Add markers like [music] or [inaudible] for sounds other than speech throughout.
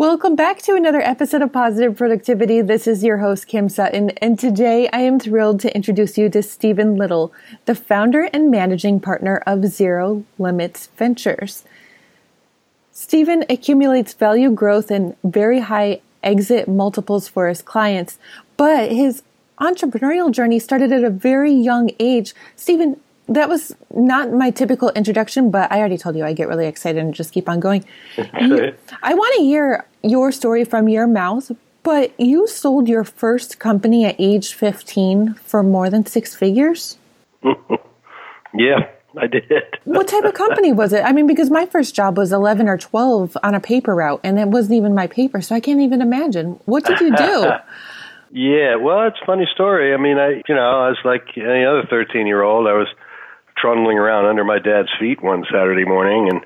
Welcome back to another episode of Positive Productivity. This is your host, Kim Sutton, and today I am thrilled to introduce you to Stephen Little, the founder and managing partner of Zero Limits Ventures. Stephen accumulates value growth and very high exit multiples for his clients, but his entrepreneurial journey started at a very young age. Stephen, that was not my typical introduction, but I already told you I get really excited and just keep on going. [laughs] I want to hear your story from your mouth, but you sold your first company at age 15 for more than six figures? [laughs] yeah, I did. [laughs] what type of company was it? I mean, because my first job was 11 or 12 on a paper route, and it wasn't even my paper, so I can't even imagine. What did you do? [laughs] yeah, well, it's a funny story. I mean, I, you know, I was like any other 13 year old. I was trundling around under my dad's feet one Saturday morning, and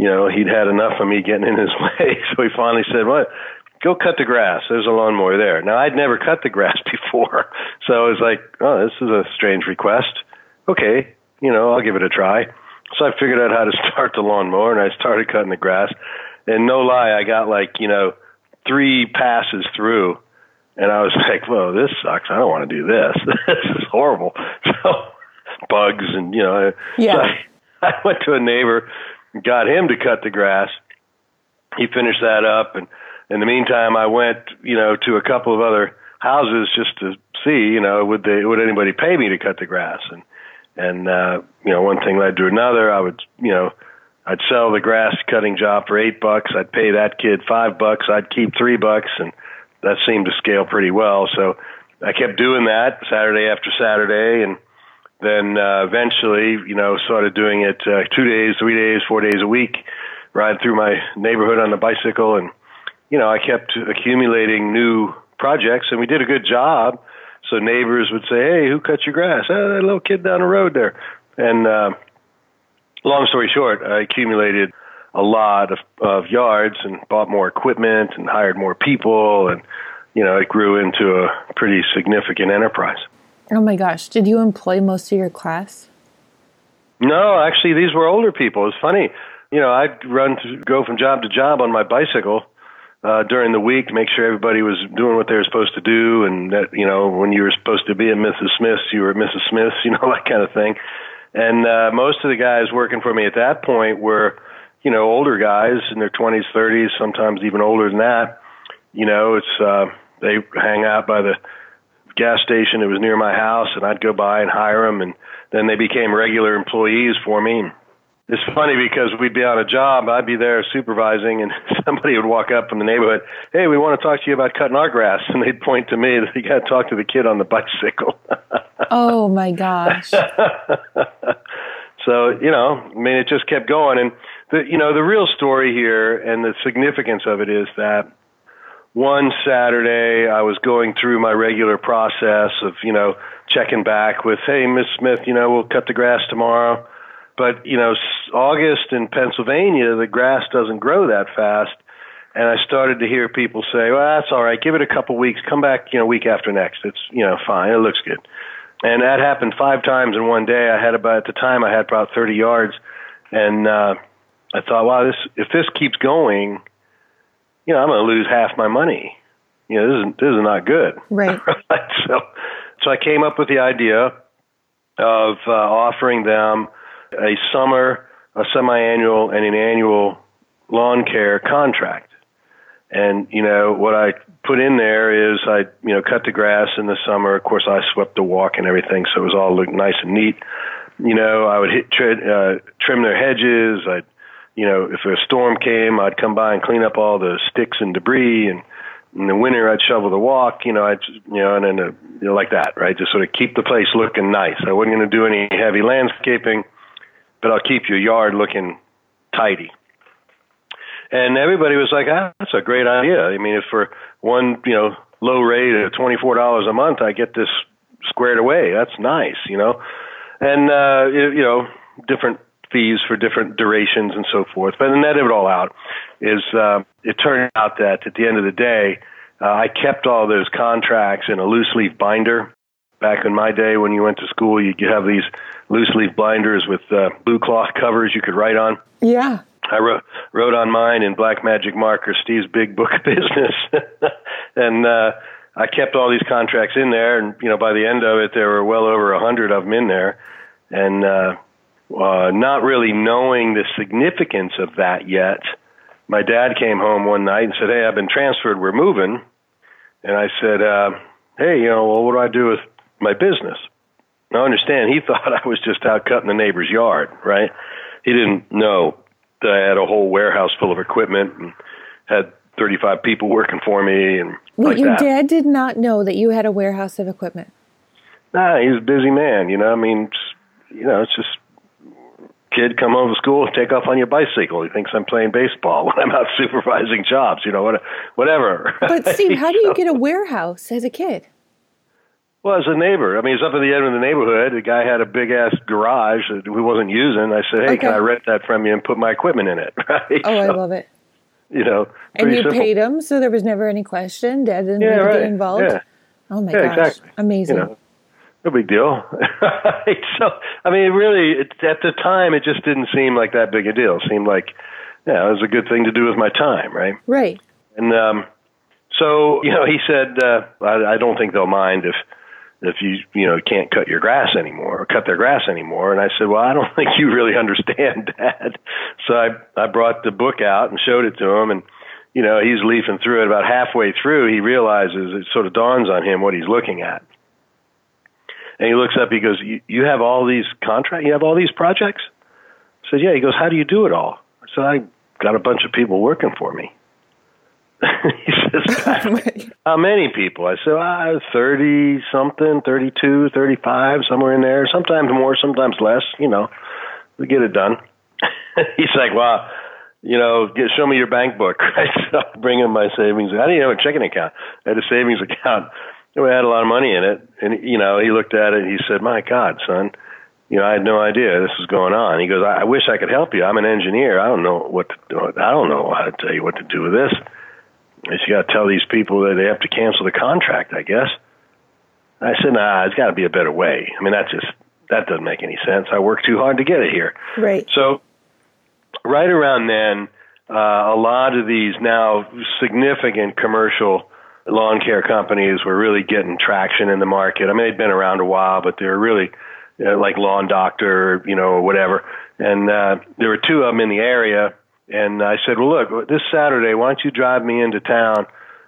you know he'd had enough of me getting in his [laughs] way, so he finally said, "What? Go cut the grass. There's a lawnmower there." Now I'd never cut the grass [laughs] before, so I was like, "Oh, this is a strange request." Okay, you know, I'll give it a try. So I figured out how to [laughs] start the lawnmower, and I started cutting the grass. And no lie, I got like you know three passes through, and I was like, "Whoa, this sucks. I don't want to do this. this is horrible." So bugs and you know. Yeah. So I, I went to a neighbor, got him to cut the grass. He finished that up, and in the meantime, I went you know to a couple of other houses just to see you know would they would anybody pay me to cut the grass and and uh, you know one thing led to another. I would you know. I'd sell the grass cutting job for eight bucks. I'd pay that kid five bucks. I'd keep three bucks, and that seemed to scale pretty well. So I kept doing that Saturday after Saturday, and then uh, eventually, you know, started doing it uh, two days, three days, four days a week, riding through my neighborhood on the bicycle, and you know, I kept accumulating new projects, and we did a good job. So neighbors would say, "Hey, who cut your grass? Oh, that little kid down the road there." And uh, long story short, I accumulated a lot of, of yards and bought more equipment and hired more people, and you know, it grew into a pretty significant enterprise. Oh my gosh. Did you employ most of your class? No, actually, these were older people. It's funny. You know, I'd run to go from job to job on my bicycle uh, during the week to make sure everybody was doing what they were supposed to do, and that you know, when you were supposed to be at Mrs. Smith's, you were at Mrs. Smith's, [laughs] you know, that kind of thing. And uh, most of the guys working for me at that point were, you know, older guys in their 20s, 30s, sometimes even older than that. You know, it's uh, they hang out by the gas station It was near my house, and I'd go by and hire them, and then they became regular employees for me. It's funny because we'd be on a job, I'd be there supervising, and [laughs] somebody would walk up from the neighborhood, "Hey, we want to talk to you about cutting our grass," and they'd point to me that [laughs] you got to talk to the kid on the bicycle. [laughs] oh my gosh! so you know, I mean, it just kept going, and the you know the real story here and the significance of it is that one Saturday, I was going through my regular process of, you know, checking back with, hey, Miss Smith, you know, we'll cut the grass tomorrow. But, you know, August in Pennsylvania, the grass doesn't grow that fast. And I started to hear people say, well, that's all right. Give it a couple weeks. Come back, you know, week after next. It's, you know, fine. It looks good. And that happened five times in one day. I had about, at the time, I had about 30 yards. And, uh, I thought, wow, this, if this keeps going, you know, I'm going to lose half my money. You know, this is this is not good. [laughs] Right. so, so I came up with the idea of uh, offering them a summer, a semi-annual, and an annual lawn care contract. And you know what I put in there is I you know cut the grass in the summer. Of course, I swept the walk and everything, so it was all looked nice and neat. You know, I would hit, uh, trim their hedges. I'd you know, if a storm came, I'd come by and clean up all the sticks and debris, and in the winter I'd shovel the walk, you know, I'd you know, and then uh, you know, like that, right? Just sort of keep the place looking nice. I wasn't going to do any heavy landscaping, but I'll keep your yard looking tidy. And everybody was like, ah, that's a great idea. I mean, if for one, you know, low rate of twenty four dollars a month, I get this squared away. That's nice, you know. And uh, you know, different fees for different durations and so forth. But the net of it all out is uh, it turned out that at the end of the day, uh, I kept all those contracts in a loose leaf binder. Back in my day, when you went to school, you have these loose leaf binders with uh, blue cloth covers you could write on. Yeah. I wrote wrote on mine in black magic marker, Steve's Big Book of Business, [laughs] and uh, I kept all these contracts in there. And you know, by the end of it, there were well over a hundred of them in there, and uh, uh, not really knowing the significance of that yet. My dad came home one night and said, "Hey, I've been transferred. We're moving." And I said, uh, "Hey, you know, well, what do I do with my business?" Now, understand, he [laughs] thought I was just out cutting the neighbor's yard, right? He didn't know that I had a whole warehouse full of equipment and had 35 people working for me and Wait, like your that. dad did not know that you had a warehouse of equipment. Nah, he's a busy man. You know, I mean, you know, it's just kid come home from school, and take off on your bicycle. He thinks I'm playing baseball [laughs] when I'm out supervising jobs. You know, what, whatever. But [laughs] Steve, how do you get a warehouse as a kid? Well, as a neighbor, I mean, it's up at the end of the neighborhood. The guy had a big ass garage that we wasn't using. I said, "Hey, Okay. can I rent that from you and put my equipment in it?" [laughs] Right? Oh, I love it. You know, And you simple. paid him, so there was never any question. Dad didn't Yeah, right. get involved. Yeah. Oh my Yeah, gosh, exactly. amazing! You know, no big deal. [laughs] So, I mean, really, it, at the time, it just didn't seem like that big a deal. It seemed like, yeah, it was a good thing to do with my time, right? Right. And um, so, you know, he said, uh, I, I don't think they'll mind if if you you know can't cut your grass anymore or cut their grass anymore. And I said, well, I don't [laughs] think you really understand, Dad. So I I brought the book out and showed it to him, and you know he's leafing through it. About halfway through, he realizes it sort of dawns on him what he's looking at. And he looks up. He goes, "You, you have all these contracts. You have all these projects." I said, "Yeah." He goes, "How do you do it all?" I said, "I got a bunch of people working for me." [laughs] he says, [laughs] how many people? I said, ah, 30 something, 32, 35, somewhere in there. Sometimes more, sometimes less. You know, we get it done. [laughs] He's like, wow, you know, get, show me your bank book. Right? So I bring him my savings. I didn't have a checking account. I had a savings account. We had a lot of money in it. And, you know, he looked at it and he said, my God, son, you know, I had no idea this was going on. He goes, I, I wish I could help you. I'm an engineer. I don't know what to do. I don't know how to tell you what to do with this. I said, you got to tell these people that they have to cancel the contract, I guess. I said, nah, it's got to be a better way. I mean, that just, that doesn't make any sense. I worked too hard to get it here. Right. So, right around then, uh, a lot of these now significant commercial lawn care companies were really getting traction in the market. I mean, they'd been around a while, but they were really uh, like Lawn Doctor, you know, or whatever. And uh, there were two of them in the area. And I said, well, look, this Saturday, why don't you drive me into town?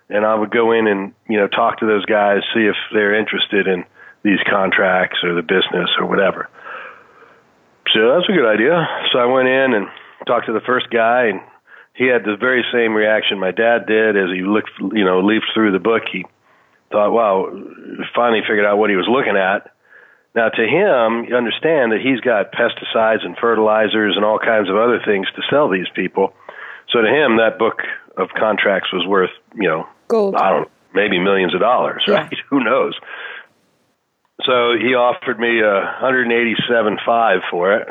And I would go in and, you know, talk to those guys, see if they're interested in these contracts or the business or whatever. So that's a good idea. So I went in and talked to the first guy, and he had the very same reaction my dad did as he looked, you know, leafed through the book. He thought, wow, finally figured out what he was looking at. Now, to him, you understand that he's got pesticides and fertilizers and all kinds of other things to sell these people. So to him, that book of contracts was worth, you know, Gold. I don't know, maybe millions of dollars, [laughs] Yeah. right? Who knows? So he offered me a hundred and eighty-seven five for it,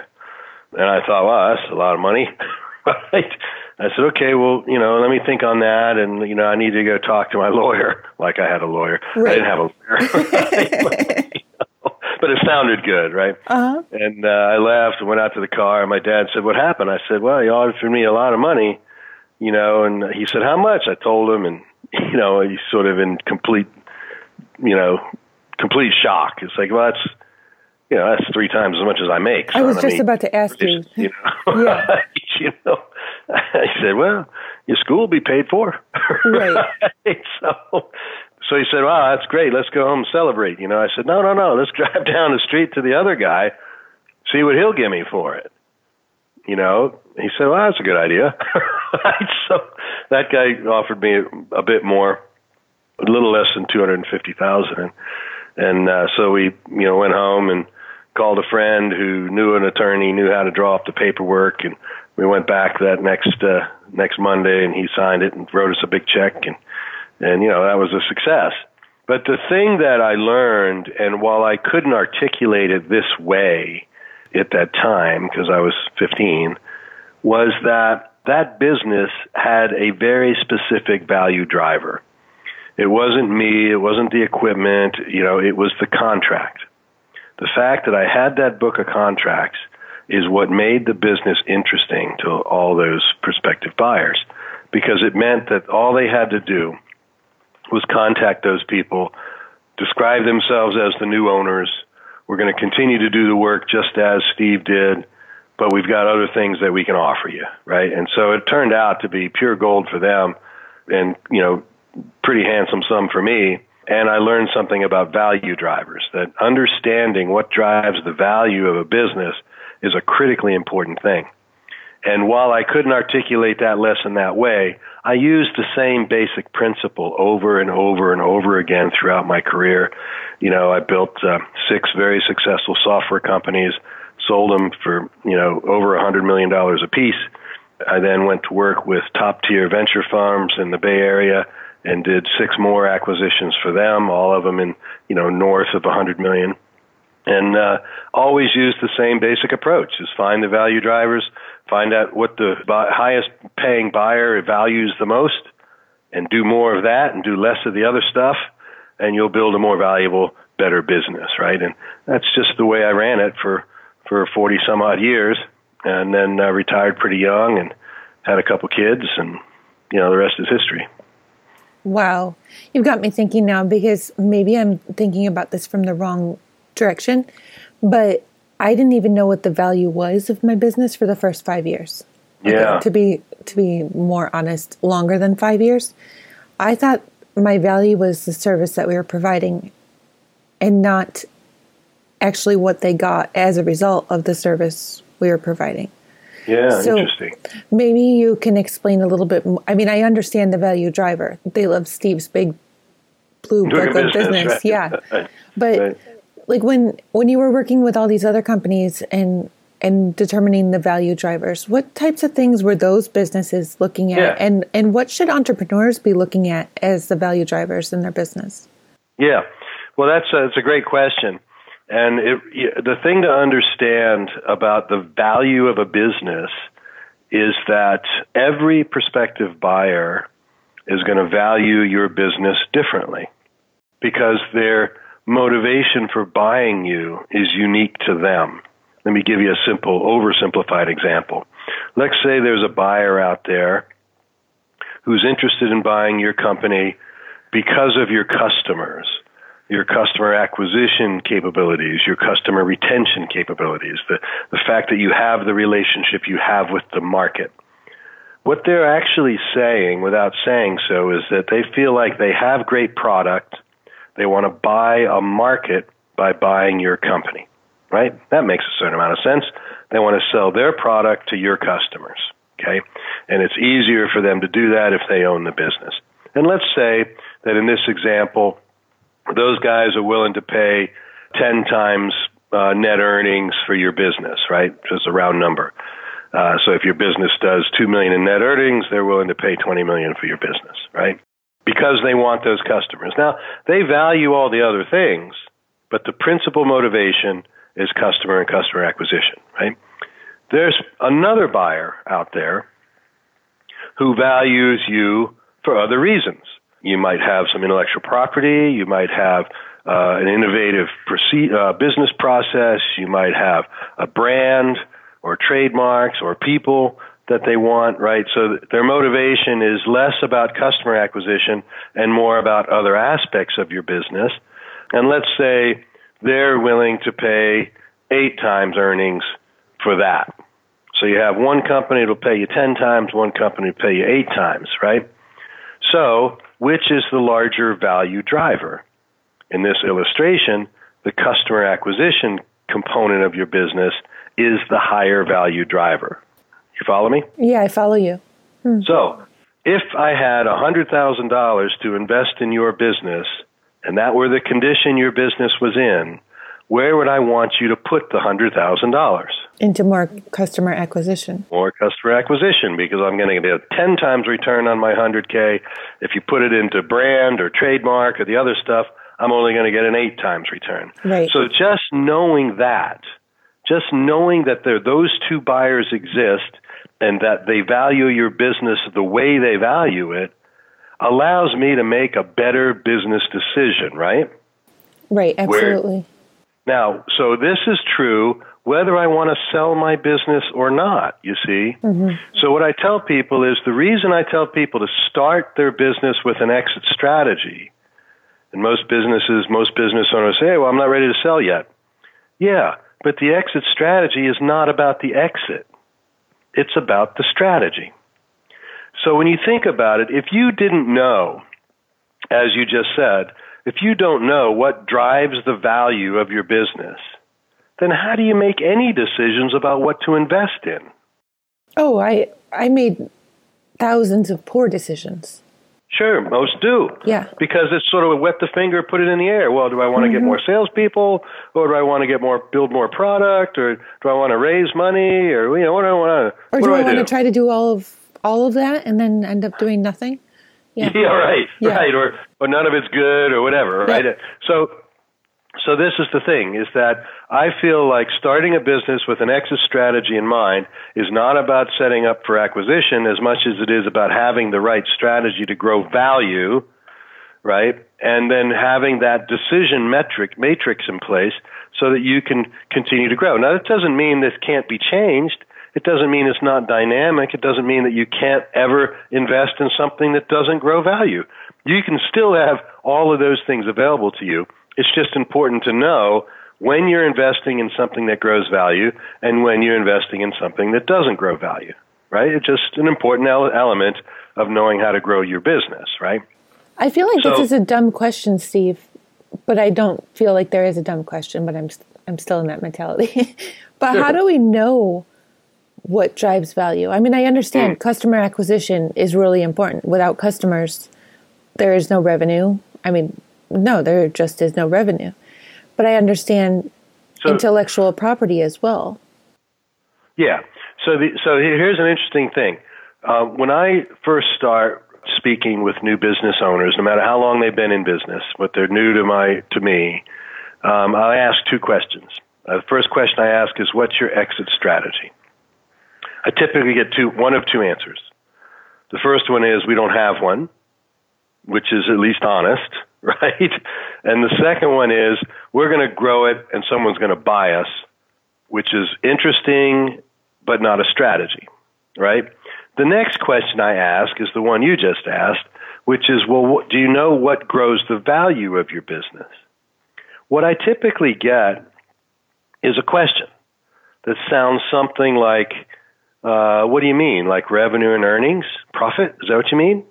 and I thought, wow, that's a lot of money, [laughs] right? I said, okay, well, you know, let me think on that, and you know, I need to go talk to my lawyer, [laughs] like I had a lawyer. Right. I didn't have a lawyer, [laughs] but it sounded good, right? Uh huh. And uh, I left and went out to the car. And my dad said, "What happened?" I said, "Well, he offered me a lot of money, you know." And he said, "How much?" I told him, and [laughs] you know, he's sort of in complete, you know, complete shock. It's like, well, that's, you know, that's three times as much as I make. I was son. just mean, about to ask you. you know, Yeah. you know. [laughs] I said, well, your school will be paid for, Right. [laughs] so, so he said, wow, that's great. Let's go home and celebrate. You know, I said, no, no, no. Let's [laughs] drive down the street to the other guy, see what he'll give me for it. You know, he said, well, that's a good idea. so that guy offered me a bit more, a little less than two hundred and fifty thousand, and and uh, so we, you know, went home and called a friend who knew an attorney, knew how to draw up the paperwork, and we went back that next uh, next Monday, and he signed it and wrote us a big check, and and you know that was a success. But the thing that I learned, and while I couldn't articulate it this way at that time, because I was 15, was that that business had a very specific value driver. It wasn't me, it wasn't the equipment, you know, it was the contract. The fact that I had that book of contracts is what made the business interesting to all those prospective buyers because it meant that all they had to do was contact those people, describe themselves as the new owners. We're going to continue to do the work just as Steve did, but we've got other things that we can offer you, right? And so it turned out to be pure gold for them and, you know, pretty handsome sum for me. And I learned something about value drivers that understanding what drives the value of a business is a critically important thing. And while I couldn't articulate that lesson that way, I used the same basic principle over and over and over again throughout my career. You know, I built uh, six very successful software companies, sold them for, you know, over a hundred million dollars a piece. I then went to work with top tier venture farms in the Bay Area and did six more acquisitions for them, all of them in, you know, north of a hundred million. And uh, always use the same basic approach: is find the value drivers, find out what the highest paying buyer values the most and do more of that and do less of the other stuff and you'll build a more valuable better business right? And that's just the way i ran it for for 40 some odd years and then uh, retired pretty young and had a couple kids and you know the rest is history. Wow. You've got me thinking now because maybe i'm thinking about this from the wrong direction but I didn't even know what the value was of my business for the first five years. Yeah. to be to be more honest, longer than five years. I thought my value was the service that we were providing, and not actually what they got as a result of the service we were providing. Yeah, so interesting. Maybe you can explain a little bit. More. I mean, I understand the value driver. They love Steve's big blue book of business, business. Right. yeah. [laughs] But right like when when you were working with all these other companies and and determining the value drivers what types of things were those businesses looking at? Yeah. and and what should entrepreneurs be looking at as the value drivers in their business? Yeah. Well that's a, that's a great question. And it, the thing to understand about the value of a business is that every prospective buyer is going to value your business differently because they're motivation for buying you is unique to them. Let me give you a simple, oversimplified example. Let's say there's a buyer out there who's interested in buying your company because of your customers, your customer acquisition capabilities, your customer retention capabilities, the, the fact that you have the relationship you have with the market. What they're actually saying, without saying so, is that they feel like they have great product – they want to buy a market by buying your company, right? That makes a certain amount of sense. They want to sell their product to your customers, okay? And it's easier for them to do that if they own the business. And let's say that in this example, those guys are willing to pay 10 times uh, net earnings for your business, right? Just a round number. Uh, so if your business does two million in net earnings, they're willing to pay 20 million for your business, right? Because they want those customers. Now, they value all the other things, but the principal motivation is customer and customer acquisition, right? There's another buyer out there who values you for other reasons. You might have some intellectual property, you might have uh, an innovative uh, business process, you might have a brand or trademarks or people that they want, right? So their motivation is less about customer acquisition and more about other aspects of your business. And let's say they're willing to pay eight times earnings for that. So you have one company that'll pay you 10 times, one company will pay you eight times, right? So which is the larger value driver? In this illustration, the customer acquisition component of your business is the higher value driver. You follow me? Yeah, I follow you. Hmm. So, if I had $100,000 to invest in your business and that were the condition your business was in, where would I want you to put the $100,000? into more customer acquisition. More customer acquisition because I'm going to get a 10 times return on my 100K. If you put it into brand or trademark or the other stuff, I'm only going to get an 8 times return. Right. So just knowing that, just knowing that there those two buyers exist and that they value your business the way they value it allows me to make a better business decision, right? Right, absolutely. Where, now, so this is true whether I want to sell my business or not, you see. Mm-hmm. So, what I tell people is the reason I tell people to start their business with an exit strategy, and most businesses, most business owners say, well, I'm not ready to sell yet. Yeah, but the exit strategy is not about the exit, it's about the strategy. So, when you think about it, if you didn't know, as you just said, if you don't know what drives the value of your business, then how do you make any decisions about what to invest in? Oh, I I made thousands of poor decisions. Sure, most do. Yeah. Because it's sort of a wet the finger, put it in the air. Well, do I want to mm-hmm. get more salespeople, or do I want to get more, build more product, or do I want to raise money, or you know, what do I want to? Or do, do I, I want to try to do all of all of that and then end up doing nothing? [laughs] Yeah. yeah, right, yeah. right, or or none of it's good, or whatever, right? Yeah. So, so this is the thing: is that I feel like starting a business with an exit strategy in mind is not about setting up for acquisition as much as it is about having the right strategy to grow value, right? And then having that decision metric matrix in place so that you can continue to grow. Now, that doesn't mean this can't be changed it doesn't mean it's not dynamic. It doesn't mean that you can't ever invest in something that doesn't grow value. You can still have all of those things available to you. It's just important to know when you're investing in something that grows value and when you're investing in something that doesn't grow value, right? It's just an important element of knowing how to grow your business, right? I feel like so, this is a dumb question, Steve, but I don't feel like there is a dumb question, but I'm I'm still in that mentality. [laughs] but how do we know what drives value. I mean, I understand mm. customer acquisition is really important. Without customers, there is no revenue. I mean, no, there just is no revenue. But I understand so, intellectual property as well. Yeah. So, the, so here's an interesting thing. Uh, when I first start speaking with new business owners, no matter how long they've been in business, but they're new to my to me, um, I ask two questions. Uh, the first question I ask is, "What's your exit strategy?" I typically get two, one of two answers. The first one is we don't have one, which is at least honest, [laughs] right? And the second one is we're going to grow it and someone's going to buy us, which is interesting, but not a strategy, right? The next question I ask is the one you just asked, which is, well, do you know what grows the value of your business? What I typically get is a question that sounds something like, uh, what do you mean? Like revenue and earnings? Profit? Is that what you mean?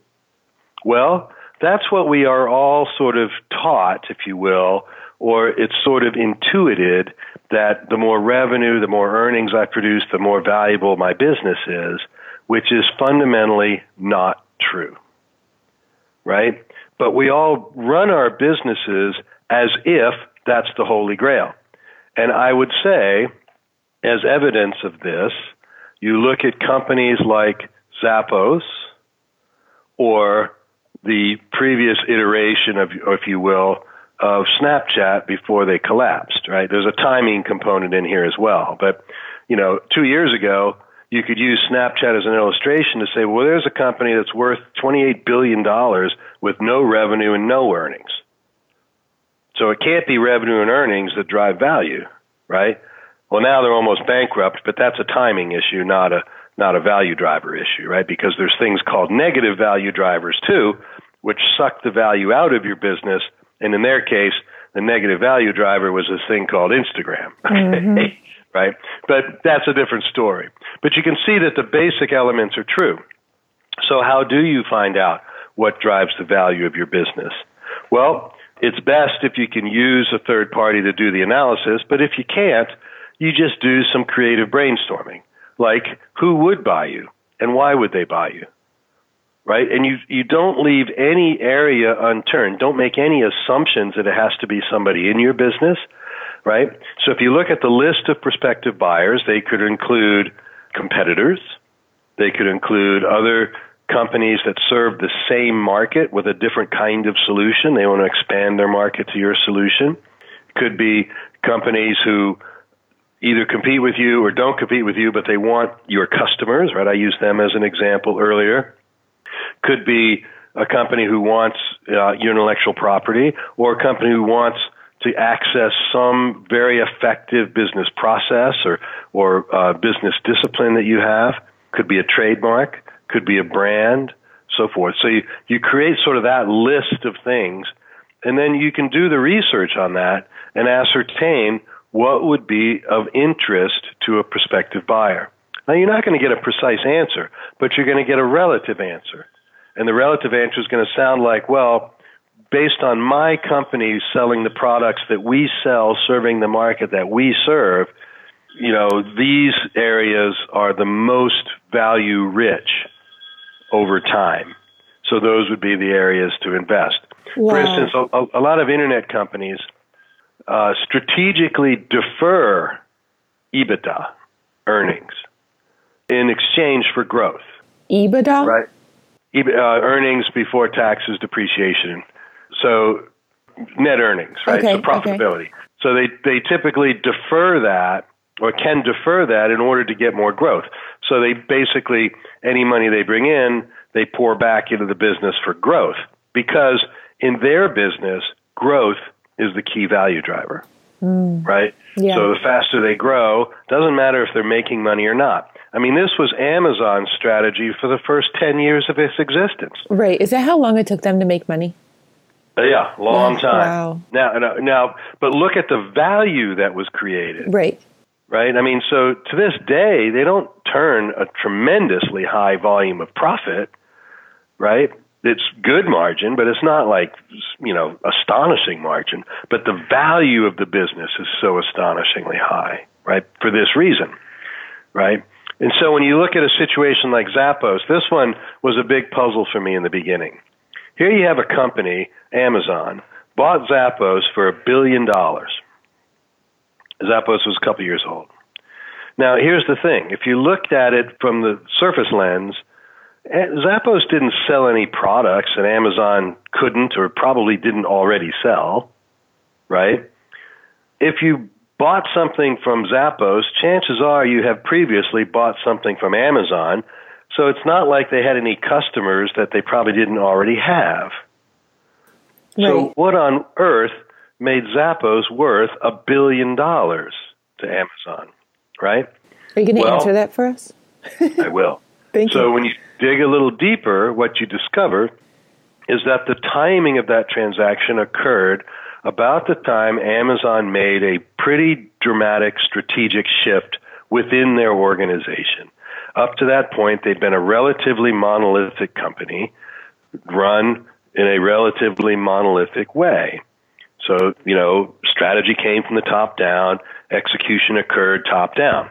Well, that's what we are all sort of taught, if you will, or it's sort of intuited that the more revenue, the more earnings I produce, the more valuable my business is, which is fundamentally not true. Right? But we all run our businesses as if that's the Holy Grail. And I would say, as evidence of this, you look at companies like Zappos or the previous iteration of, if you will, of Snapchat before they collapsed, right? There's a timing component in here as well. But, you know, two years ago, you could use Snapchat as an illustration to say, well, there's a company that's worth $28 billion with no revenue and no earnings. So it can't be revenue and earnings that drive value, right? Well, now they're almost bankrupt, but that's a timing issue, not a not a value driver issue, right? Because there's things called negative value drivers too, which sucked the value out of your business. And in their case, the negative value driver was this thing called Instagram. [laughs] Mm-hmm. right? But that's a different story. But you can see that the basic elements are true. So how do you find out what drives the value of your business? Well, it's best if you can use a third party to do the analysis, but if you can't, you just do some creative brainstorming. Like, who would buy you and why would they buy you? Right? And you, you don't leave any area unturned. Don't make any assumptions that it has to be somebody in your business. right? So if you look at the list of prospective buyers, they could include competitors, they could include other companies that serve the same market with a different kind of solution. They want to expand their market to your solution. Could be companies who either compete with you or don't compete with you, but they want your customers, right? I used them as an example earlier. Could be a company who wants uh, intellectual property or a company who wants to access some very effective business process or, or uh, business discipline that you have. Could be a trademark, could be a brand, so forth. So you, you create sort of that list of things, and then you can do the research on that and ascertain what would be of interest to a prospective buyer. Now, you're not going to get a precise answer, but you're going to get a relative answer. And the relative answer is going to sound like, well, based on my company selling the products that we sell, serving the market that we serve, you know, these areas are the most value rich over time. So those would be the areas to invest. Wow. For instance, a, a, lot of internet companies uh, strategically defer EBITDA earnings in exchange for growth. EBITDA? Right. uh, earnings before taxes, depreciation. So net earnings, right? Okay, so profitability. Okay. So they, they typically defer that or can defer that in order to get more growth. So they basically, any money they bring in, they pour back into the business for growth because in their business, growth is the key value driver, mm. right? Yeah. So the faster they grow, doesn't matter if they're making money or not. I mean, this was Amazon's strategy for the first 10 years of its existence. Right. Is that how long it took them to make money? Uh, yeah, long time. Wow. Now, now, now, but look at the value that was created. Right. Right. I mean, so to this day, they don't turn a tremendously high volume of profit. Right it's good margin, but it's not like you know astonishing margin. But the value of the business is so astonishingly high, right? For this reason, right? And so when you look at a situation like Zappos, this one was a big puzzle for me in the beginning. Here you have a company, Amazon, bought Zappos for a billion dollars. Zappos was a couple years old. Now, here's the thing. If you looked at it from the surface lens, Eh, Zappos didn't sell any products that Amazon couldn't or probably didn't already sell, right? If you bought something from Zappos, chances are you have previously bought something from Amazon. So it's not like they had any customers that they probably didn't already have. Right. So what on earth made Zappos worth a billion dollars to Amazon, right? Are you going to well, answer that for us? I will. [laughs] Thank so you. when you dig a little deeper, what you discover is that the timing of that transaction occurred about the time Amazon made a pretty dramatic strategic shift within their organization. Up to that point, they'd been a relatively monolithic company run in a relatively monolithic way. So, you know, strategy came from the top down, execution occurred top down.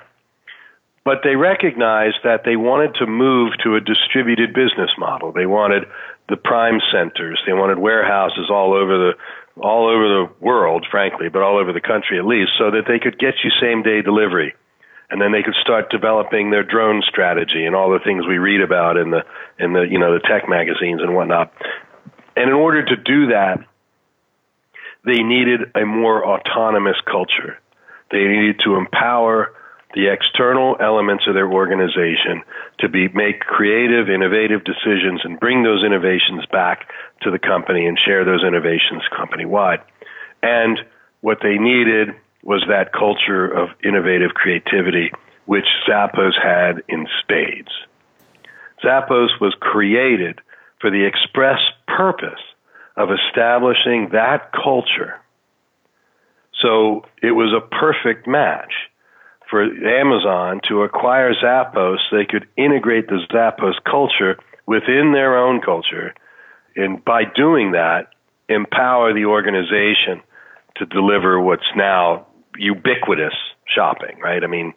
But they recognized that they wanted to move to a distributed business model. They wanted the prime centers. They wanted warehouses all over the all over the world, frankly, but all over the country at least, so that they could get you same day delivery. And then they could start developing their drone strategy and all the things we read about in the in the you know the tech magazines and whatnot. And in order to do that, they needed a more autonomous culture. They needed to empower the external elements of their organization to be make creative, innovative decisions and bring those innovations back to the company and share those innovations company wide. And what they needed was that culture of innovative creativity, which Zappos had in spades. Zappos was created for the express purpose of establishing that culture. So it was a perfect match for Amazon to acquire Zappos, they could integrate the Zappos culture within their own culture, and by doing that, empower the organization to deliver what's now ubiquitous shopping, right? I mean,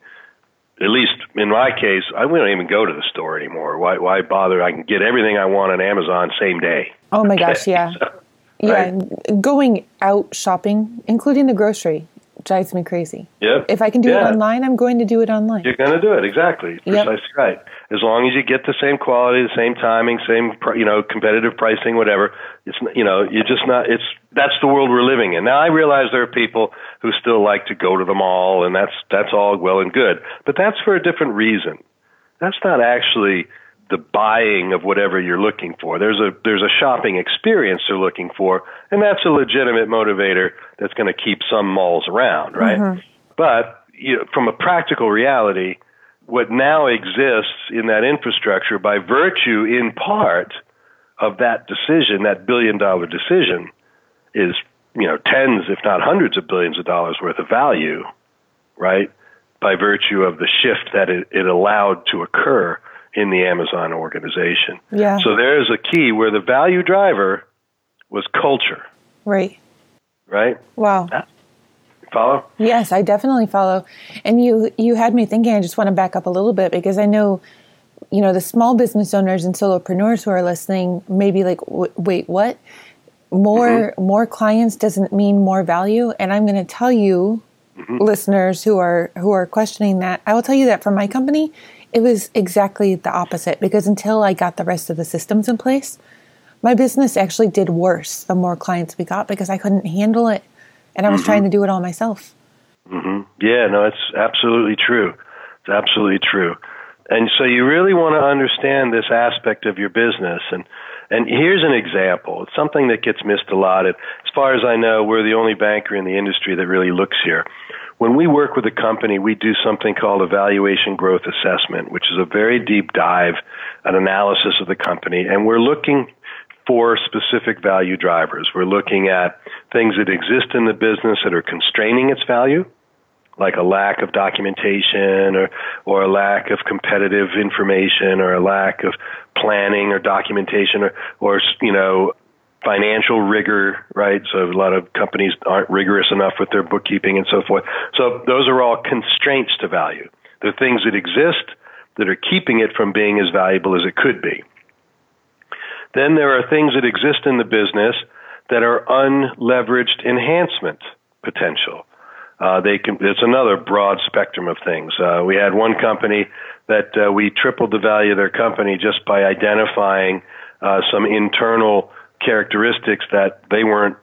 at least in my case, I don't even go to the store anymore. Why, why bother? I can get everything I want on Amazon same day. Oh my gosh, [laughs] yeah. So, yeah, right? going out shopping, including the grocery, drives me crazy. Yep. If I can do Yeah. it online, I'm going to do it online. You're going to do it exactly, Yep. precisely right. As long as you get the same quality, the same timing, same you know competitive pricing, whatever. It's n- you know you're just not. It's that's the world we're living in. Now I realize there are people who still like to go to the mall, and that's that's all well and good, but that's for a different reason. That's not actually the buying of whatever you're looking for. There's a there's a shopping experience they're looking for, and that's a legitimate motivator that's going to keep some malls around, right? Mm-hmm. But you know, from a practical reality, what now exists in that infrastructure by virtue, in part, of that decision, that billion dollar decision, is you know tens, if not hundreds of billions of dollars worth of value, right? By virtue of the shift that it, it allowed to occur in the Amazon organization. Yeah. So there's a key where the value driver was culture, Right. right? Wow. Follow? Yes, I definitely follow. And you you had me thinking. I just want to back up a little bit because I know, you know, the small business owners and solopreneurs who are listening maybe like, "W- wait, what? More mm-hmm. more clients doesn't mean more value. And I'm going to tell you, mm-hmm. listeners who are who are questioning that, I will tell you that for my company, it was exactly the opposite. Because until I got the rest of the systems in place, my business actually did worse the more clients we got because I couldn't handle it, and I was trying to do it all myself. Mm-hmm. Yeah, no, it's absolutely true. It's absolutely true. And so you really want to understand this aspect of your business. And, and here's an example. It's something that gets missed a lot. And as far as I know, we're the only banker in the industry that really looks here. When we work with a company, we do something called a valuation growth assessment, which is a very deep dive, an analysis of the company. And we're looking for specific value drivers. We're looking at things that exist in the business that are constraining its value like a lack of documentation or or a lack of competitive information or a lack of planning or documentation or or you know financial rigor right so a lot of companies aren't rigorous enough with their bookkeeping and so forth so those are all constraints to value they're things that exist that are keeping it from being as valuable as it could be then there are things that exist in the business that are unleveraged enhancement potential uh, they can. It's another broad spectrum of things. Uh, we had one company that uh, we tripled the value of their company just by identifying uh, some internal characteristics that they weren't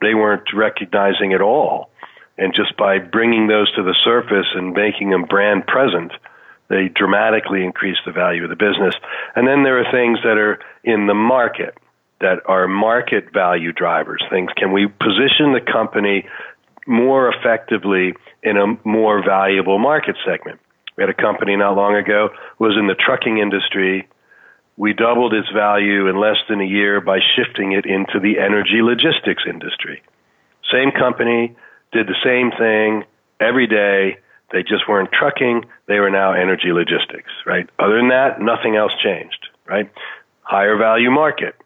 they weren't recognizing at all, and just by bringing those to the surface and making them brand present, they dramatically increased the value of the business. And then there are things that are in the market that are market value drivers. Things can we position the company more effectively in a more valuable market segment. We had a company not long ago was in the trucking industry. We doubled its value in less than a year by shifting it into the energy logistics industry. Same company did the same thing every day. They just weren't trucking, they were now energy logistics, right? Other than that, nothing else changed, right? Higher value market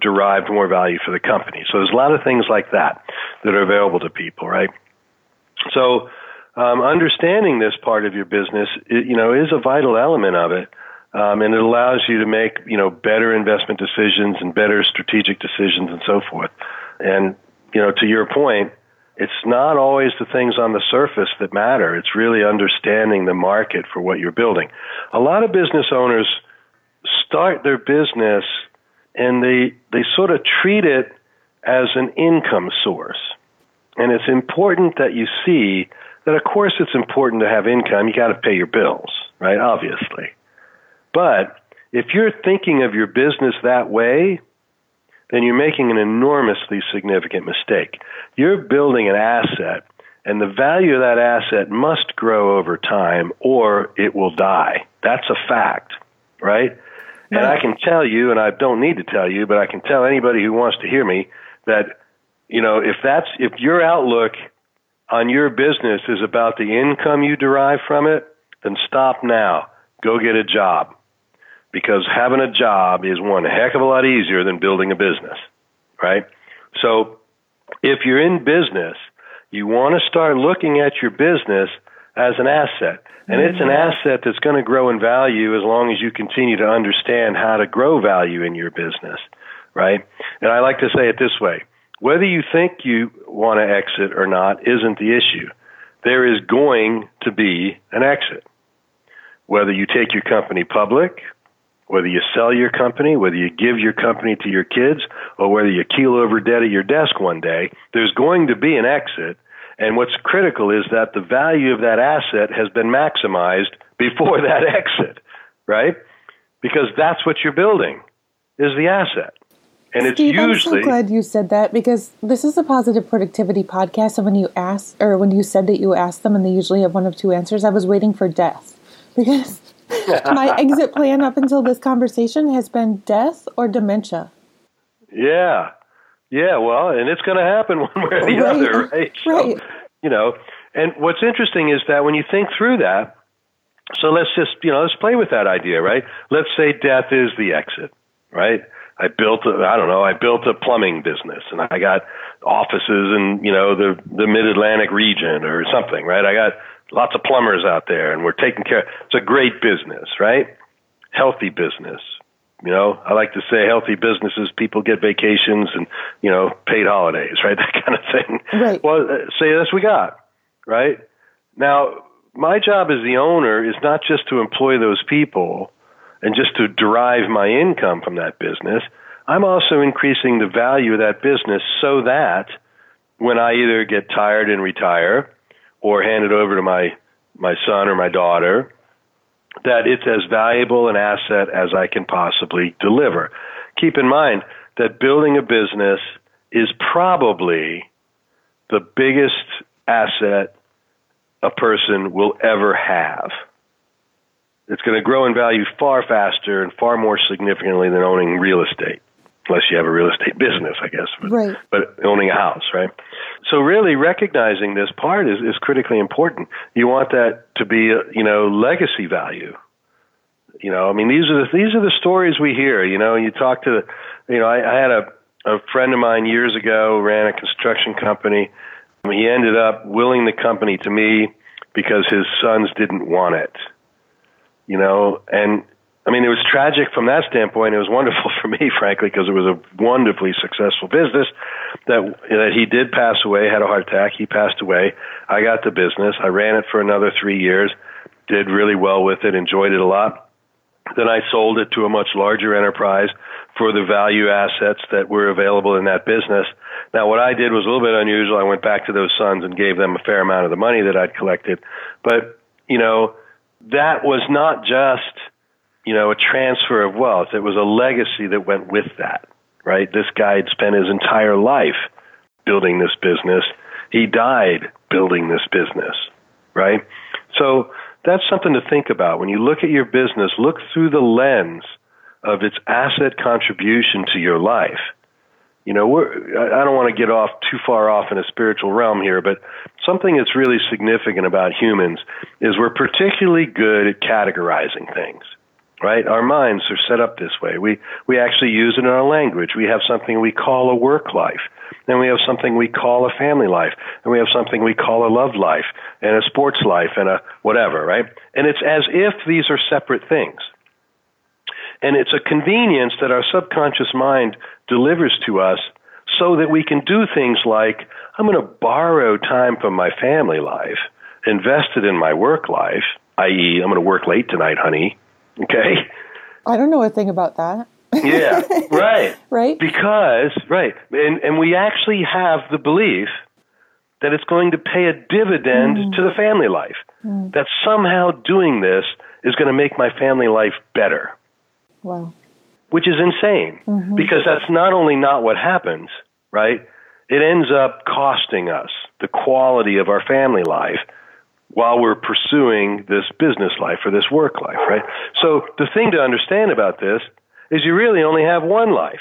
derived more value for the company. So there's a lot of things like that that are available to people, right? So um, understanding this part of your business, you know, is a vital element of it, um, and it allows you to make you know better investment decisions and better strategic decisions and so forth. And you know, to your point, it's not always the things on the surface that matter. It's really understanding the market for what you're building. A lot of business owners start their business and they they sort of treat it as an income source. And it's important that you see that of course it's important to have income. You got to pay your bills, right? Obviously. But if you're thinking of your business that way, then you're making an enormously significant mistake. You're building an asset and the value of that asset must grow over time or it will die. That's a fact, right? And I can tell you, and I don't need to tell you, but I can tell anybody who wants to hear me that, you know, if that's, if your outlook on your business is about the income you derive from it, then stop now. Go get a job. Because having a job is one heck of a lot easier than building a business, right? So if you're in business, you want to start looking at your business as an asset. And it's an mm-hmm. asset that's going to grow in value as long as you continue to understand how to grow value in your business, right? And I like to say it this way Whether you think you want to exit or not isn't the issue. There is going to be an exit. Whether you take your company public, whether you sell your company, whether you give your company to your kids, or whether you keel over dead at your desk one day, there's going to be an exit. And what's critical is that the value of that asset has been maximized before [laughs] that exit, right? Because that's what you're building is the asset. And it's Steve, usually. I'm so glad you said that because this is a positive productivity podcast. And when you ask, or when you said that you asked them and they usually have one of two answers, I was waiting for death [laughs] because [laughs] my exit plan up until this conversation has been death or dementia. Yeah. Yeah. Well, and it's going to happen [laughs] one way or the right. other, right? So, right. You know, and what's interesting is that when you think through that, so let's just, you know, let's play with that idea, right? Let's say death is the exit, right? I built a, I don't know, I built a plumbing business and I got offices in, you know, the, the mid Atlantic region or something, right? I got lots of plumbers out there and we're taking care. It's a great business, right? Healthy business. You know, I like to say healthy businesses, people get vacations and, you know, paid holidays, [laughs] right? That kind of thing. Right. Well, uh, say that's we got, right? Now, my job as the owner is not just to employ those people and just to derive my income from that business, I'm also increasing the value of that business so that when I either get tired and retire or hand it over to my, my son or my daughter, that it's as valuable an asset as I can possibly deliver. Keep in mind that building a business is probably the biggest asset a person will ever have it's going to grow in value far faster and far more significantly than owning real estate, unless you have a real estate business, I guess. But, right. but owning a house, right? So really recognizing this part is, is critically important. You want that to be, a, you know, legacy value. You know, I mean, these are the these are the stories we hear. You know, you talk to, you know, I, I had a a friend of mine years ago ran a construction company. He ended up willing the company to me because his sons didn't want it you know, and I mean, it was tragic from that standpoint. It was wonderful [laughs] for me, frankly, because it was a wonderfully successful business. That that he did pass away, had a heart attack. He passed away. I got the business. I ran it for another three years. Did really well with it. Enjoyed it a lot. Then I sold it to a much larger enterprise for the value assets that were available in that business. Now, what I did was a little bit unusual. I went back to those sons and gave them a fair amount of the money that I'd collected. But you know that was not just, you know, a transfer of wealth. It was a legacy that went with that, right? This guy had spent his entire life building this business. He died building this business, right? So that's something to think about. When you look at your business, look through the lens of its asset contribution to your life you know, I don't want to get off too far off in a spiritual realm here, but something that's really significant about humans is we're particularly good at categorizing things. Right? Our minds are set up this way. We we actually use it in our language. We have something we call a work life. Then we have something we call a family life. And we have something we call a love life and a sports life and a whatever, right? And it's as if these are separate things. And it's a convenience that our subconscious mind delivers to us so that we can do things like I'm going to borrow time from my family life, invest it in my work life, i.e., I'm going to work late tonight, honey. Okay? I don't know a thing about that. yeah, [laughs] right. right? Because, right. And, and we actually have the belief that it's going to pay a dividend mm. to the family life. Mm. That somehow doing this is going to make my family life better. Wow. Which is insane mm-hmm. because that's not only not what happens, right? It ends up costing us the quality of our family life while we're pursuing this business life or this work life, right? So the thing to understand about this is you really only have one life,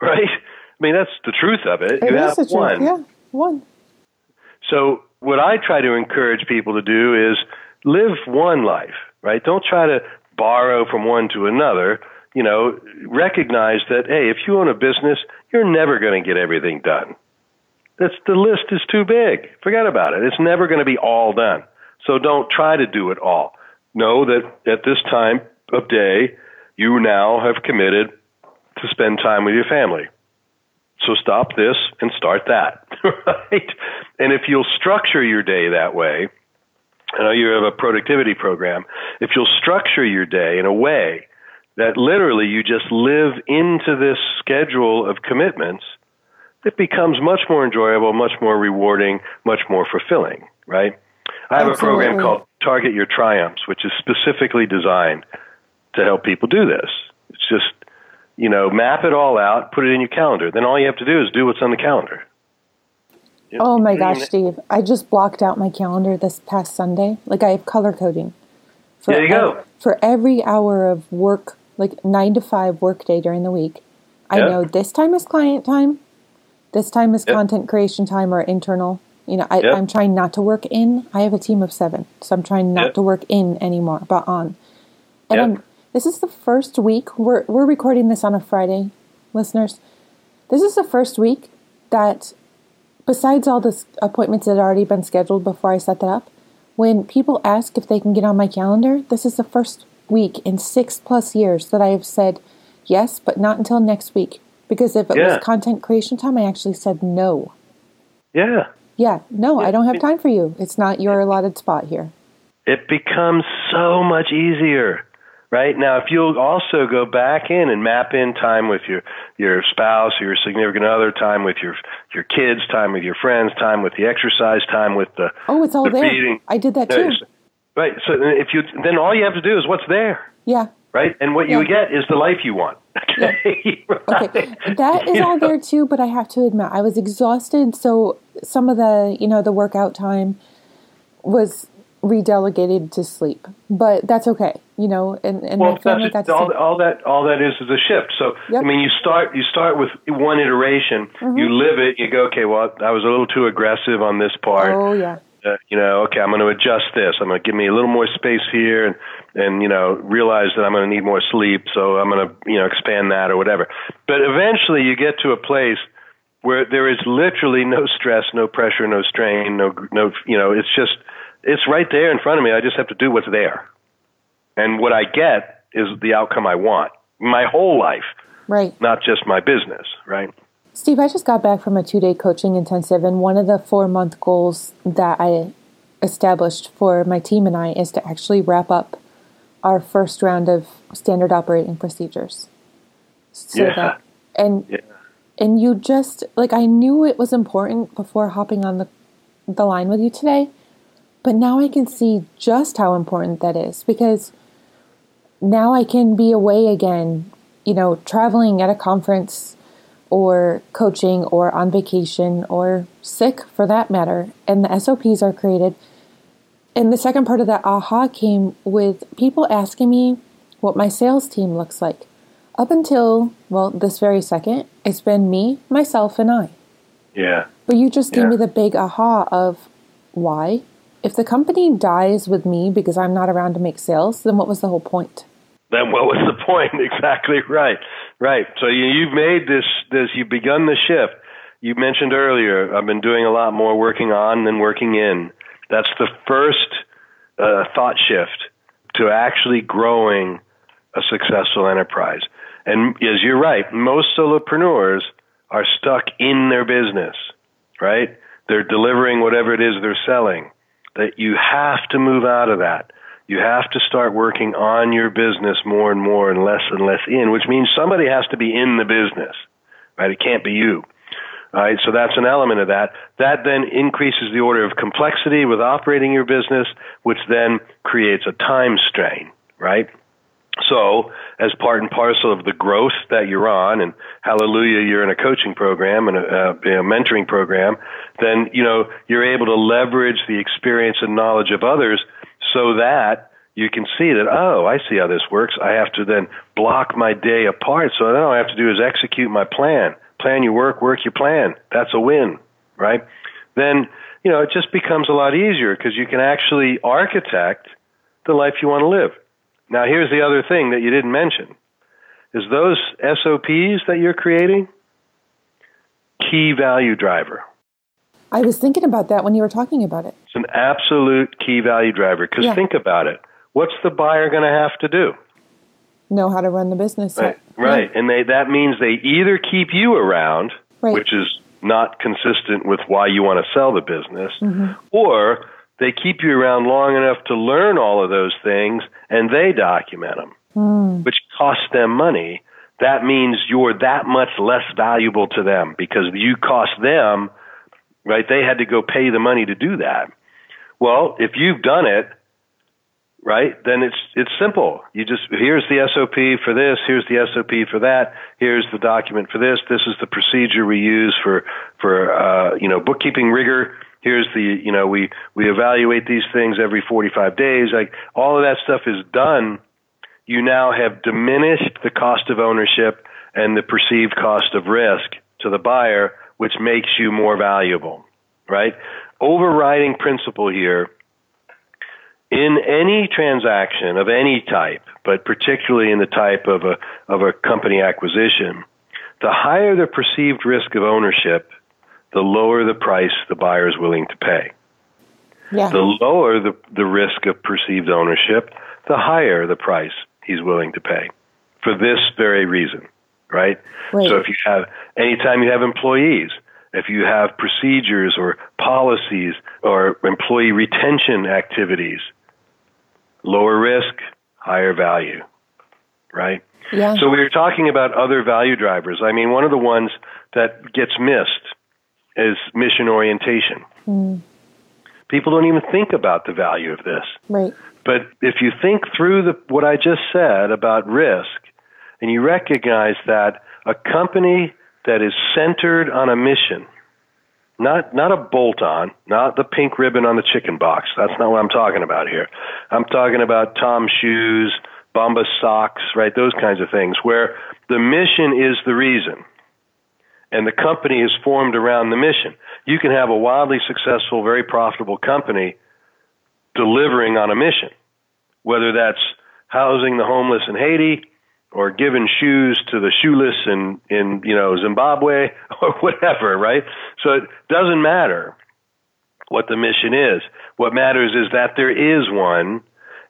right? I mean, that's the truth of it. it you have one. Yeah, one. So what I try to encourage people to do is live one life, right? Don't try to borrow from one to another, you know, recognize that, hey, if you own a business, you're never going to get everything done. That's the list is too big. Forget about it. It's never going to be all done. So don't try to do it all. Know that at this time of day, you now have committed to spend time with your family. So stop this and start that, [laughs] right? And if you'll structure your day that way, I know you have a productivity program. If you'll structure your day in a way that literally you just live into this schedule of commitments, it becomes much more enjoyable, much more rewarding, much more fulfilling, right? I have Absolutely. a program called Target Your Triumphs, which is specifically designed to help people do this. It's just, you know, map it all out, put it in your calendar. Then all you have to do is do what's on the calendar. oh my gosh, Steve. I just blocked out my calendar this past Sunday. Like I have color coding. For there you go. For every hour of work, like nine to five work day during the week, I yep. know this time is client time, this time is yep. content creation time or internal. You know, I, yep. I'm trying not to work in. I have a team of seven, so I'm trying not to work in anymore, but on. And I'm this is the first week, we're, we're recording this on a Friday, listeners. This is the first week that, besides all the appointments that had already been scheduled before I set that up, when people ask if they can get on my calendar, this is the first week in six plus years that I have said yes, but not until next week. Because if it yeah. was content creation time, I actually said no. Yeah. Yeah, no, I don't have time for you. It's not your allotted spot here. It becomes so much easier right? Now, if you'll also go back in and map in time with your your spouse or your significant other, time with your your kids, time with your friends, time with the exercise, time with the oh, it's all the there. Feeding. I did that too. Right. So if you then all you have to do is what's there. Yeah. Right, and what yeah. you get is the life you want. [laughs] Okay. Yeah. right. Okay. [laughs] That is all there too, but I have to admit I was exhausted. So some of the you know the workout time was redelegated to sleep, but that's okay, you know. And, and well, family got to all, all that all that is is a shift. So yep. I mean, you start you start with one iteration, mm-hmm. you live it, you go, okay, well, I was a little too aggressive on this part. Oh yeah. Uh, you know, okay, I'm going to adjust this. I'm going to give me a little more space here, and and you know, realize that I'm going to need more sleep, so I'm going to you know expand that or whatever. But eventually, you get to a place where there is literally no stress, no pressure, no strain, no no you know, it's just it's right there in front of me. I just have to do what's there. And what I get is the outcome I want my whole life. Right. Not just my business, right? Steve, I just got back from a two day coaching intensive, and one of the four month goals that I established for my team and I is to actually wrap up our first round of standard operating procedures. So yeah. That, and yeah. and you just like I knew it was important before hopping on the the line with you today, but now I can see just how important that is because now I can be away again, you know, traveling at a conference or coaching or on vacation or sick for that matter. And the SOPs are created. And the second part of that aha came with people asking me what my sales team looks like. Up until, well, this very second, it's been me, myself, and I. Yeah. But you just gave yeah. me the big aha of why? If the company dies with me because I'm not around to make sales, then what was the whole point? Then what was the point? [laughs] exactly right. Right. So you, you've made this, this, you've begun the shift. You mentioned earlier, I've been doing a lot more working on than working in. That's the first uh, thought shift to actually growing a successful enterprise. And as you're right, most solopreneurs are stuck in their business, right? They're delivering whatever it is they're selling that you have to move out of that. You have to start working on your business more and more and less and less in, which means somebody has to be in the business, right? It can't be you. Right, so that's an element of that. That then increases the order of complexity with operating your business, which then creates a time strain, right? So, as part and parcel of the growth that you're on, and hallelujah, you're in a coaching program and a, uh, a, mentoring program, then you know you're able to leverage the experience and knowledge of others, so that you can see that oh, I see how this works. I have to then block my day apart, so all I have to do is execute my plan. Plan your work, work your plan. That's a win, right? Then you know it just becomes a lot easier because you can actually architect the life you want to live. Now, here's the other thing that you didn't mention is those SOPs that you're creating key value driver. I was thinking about that when you were talking about it. It's an absolute key value driver because yeah. think about it. What's the buyer going to have to do? Know how to run the business. Right. Right. Yeah. And they that means they either keep you around right. which is not consistent with why you want to sell the business, Mm-hmm. or they keep you around long enough to learn all of those things and they document them, Mm. which costs them money. That means you're that much less valuable to them because you cost them, right? They had to go pay the money to do that. Well, if you've done it, right, then it's it's simple. You just here's the SOP for this, here's the SOP for that, here's the document for this. This is the procedure we use for for uh, you know bookkeeping rigor. Here's the you know we we evaluate these things every 45 days. Like all of that stuff is done. You now have diminished the cost of ownership and the perceived cost of risk to the buyer, which makes you more valuable, right? Overriding principle here in any transaction of any type, but particularly in the type of a, of a company acquisition, the higher the perceived risk of ownership, the lower the price the buyer is willing to pay. Yeah. The lower the, the risk of perceived ownership, the higher the price he's willing to pay for this very reason, right? Right. So if you have, anytime you have employees, if you have procedures or policies or employee retention activities, lower risk, higher value, right? Yeah. So we were talking about other value drivers. I mean, one of the ones that gets missed is mission orientation. Mm. People don't even think about the value of this. right. But if you think through the, what I just said about risk, and you recognize that a company that is centered on a mission, not not a bolt on, not the pink ribbon on the chicken box. That's not what I'm talking about here. I'm talking about TOMS shoes, Bombas socks, right? Those kinds of things where the mission is the reason. And the company is formed around the mission. You can have a wildly successful, very profitable company delivering on a mission, whether that's housing the homeless in Haiti or giving shoes to the shoeless in, in you know Zimbabwe [laughs] or whatever, right? So it doesn't matter what the mission is. What matters is that there is one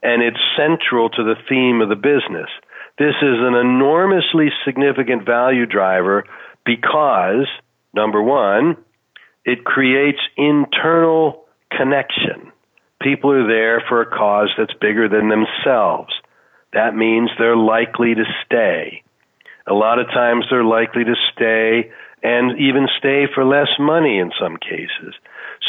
and it's central to the theme of the business. This is an enormously significant value driver because number 1, it creates internal connection. People are there for a cause that's bigger than themselves. That means they're likely to stay. A lot of times they're likely to stay and even stay for less money in some cases.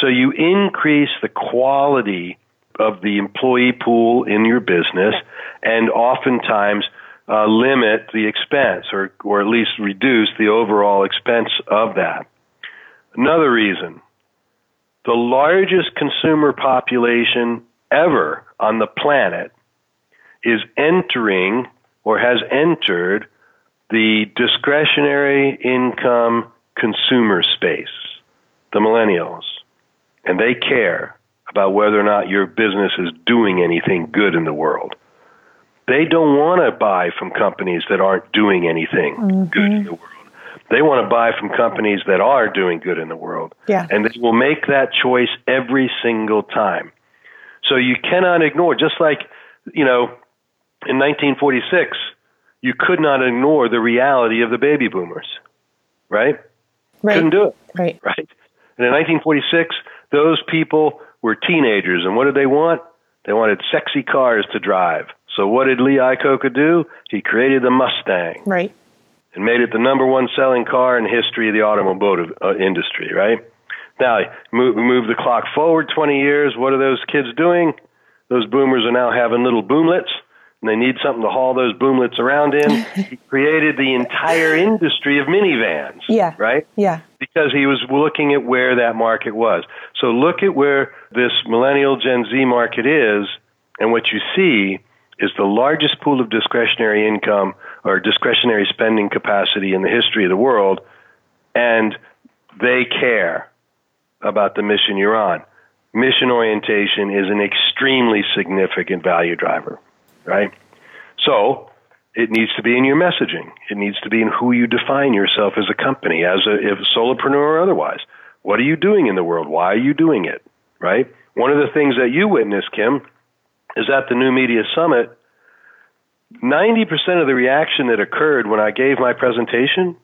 So you increase the quality of the employee pool in your business and oftentimes uh, limit the expense or, or at least reduce the overall expense of that. Another reason the largest consumer population ever on the planet is entering or has entered the discretionary income consumer space, the millennials. And they care about whether or not your business is doing anything good in the world. They don't want to buy from companies that aren't doing anything Mm-hmm. good in the world. They want to buy from companies that are doing good in the world. Yeah. And they will make that choice every single time. So you cannot ignore, just like, you know, in 1946, you could not ignore the reality of the baby boomers, right? Right. Couldn't do it, Right. right? And in 1946, those people were teenagers, and what did they want? They wanted sexy cars to drive. So what did Lee Iacocca do? He created the Mustang Right. and made it the number one selling car in the history of the automotive uh, industry, right? Now, move, move the clock forward 20 years. What are those kids doing? Those boomers are now having little boomlets, and they need something to haul those boomlets around in. [laughs] he created the entire industry of minivans, Yeah. right? Yeah. because he was looking at where that market was. So look at where this millennial Gen Z market is, and what you see is the largest pool of discretionary income or discretionary spending capacity in the history of the world, and they care about the mission you're on. Mission orientation is an extremely significant value driver, right? So, it needs to be in your messaging. It needs to be in who you define yourself as a company, as a, if a solopreneur or otherwise. What are you doing in the world? Why are you doing it? Right? One of the things that you witnessed, Kim, is at the New Media Summit, 90% of the reaction that occurred when I gave my presentation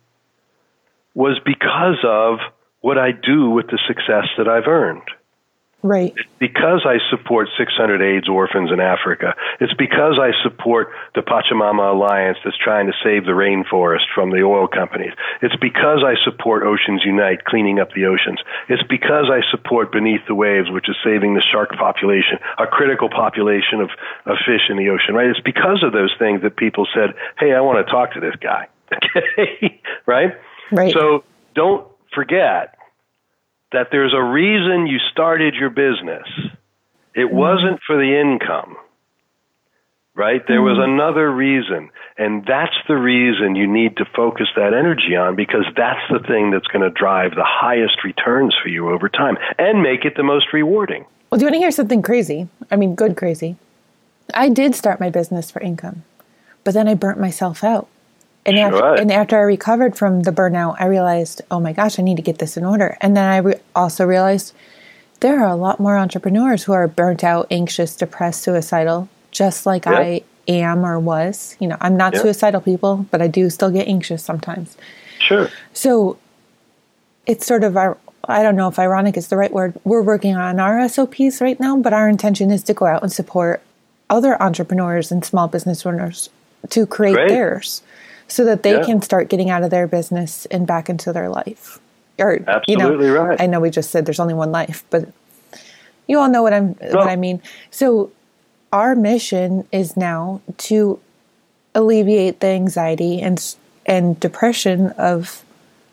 was because of what I do with the success that I've earned. Right. It's because I support 600 AIDS orphans in Africa. It's because I support the Pachamama Alliance that's trying to save the rainforest from the oil companies. It's because I support Oceans Unite, cleaning up the oceans. It's because I support Beneath the Waves, which is saving the shark population, a critical population of, of fish in the ocean, right? It's because of those things that people said, hey, I want to talk to this guy. [laughs] Okay? right? Right. So don't forget that there's a reason you started your business. It mm-hmm. wasn't for the income, right? There was mm-hmm. another reason. And that's the reason you need to focus that energy on because that's the thing that's going to drive the highest returns for you over time and make it the most rewarding. Well, do you want to hear something crazy? I mean, good crazy. I did start my business for income, but then I burnt myself out. And after, and after I recovered from the burnout, I realized, oh my gosh, I need to get this in order. And then I re- also realized there are a lot more entrepreneurs who are burnt out, anxious, depressed, suicidal, just like. I am or was. You know, I'm not suicidal people, but I do still get anxious sometimes. Sure. So it's sort of our, I don't know if ironic is the right word. We're working on our SOPs right now, but our intention is to go out and support other entrepreneurs and small business owners to create Great. theirs so that they yeah. can start getting out of their business and back into their life. Or, Absolutely you know, right. I know we just said there's only one life, but you all know what I'm well, what I mean. So our mission is now to alleviate the anxiety and and depression of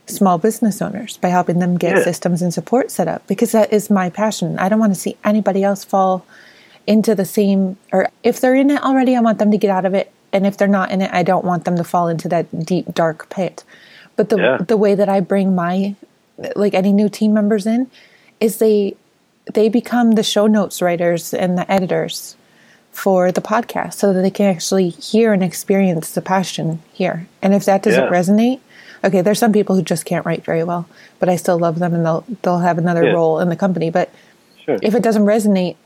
small business owners by helping them get yeah. systems and support set up because that is my passion. I don't want to see anybody else fall into the same or if they're in it already, I want them to get out of it and if they're not in it, I don't want them to fall into that deep dark pit. But the yeah. the way that I bring my like any new team members in is they they become the show notes writers and the editors for the podcast so that they can actually hear and experience the passion here. And if that doesn't yeah. resonate, okay, there's some people who just can't write very well, but I still love them and they'll they'll have another yeah. role in the company. But sure. if it doesn't resonate,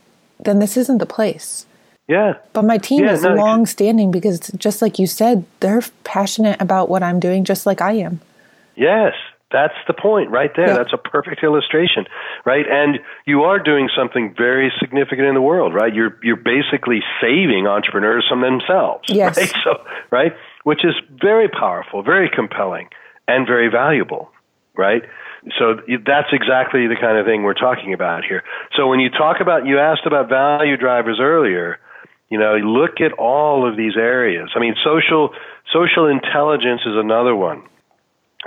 then this isn't the place. Yeah. But my team yeah, is no, long standing because just like you said, they're passionate about what I'm doing just like I am. Yes. That's the point right there. Yeah. That's a perfect illustration, right? And you are doing something very significant in the world, right? You're you're basically saving entrepreneurs from themselves, yes. right? [laughs] So, right, which is very powerful, very compelling, and very valuable, right? So that's exactly the kind of thing we're talking about here. So when you talk about, you asked about value drivers earlier. You know, look at all of these areas. I mean, social social intelligence is another one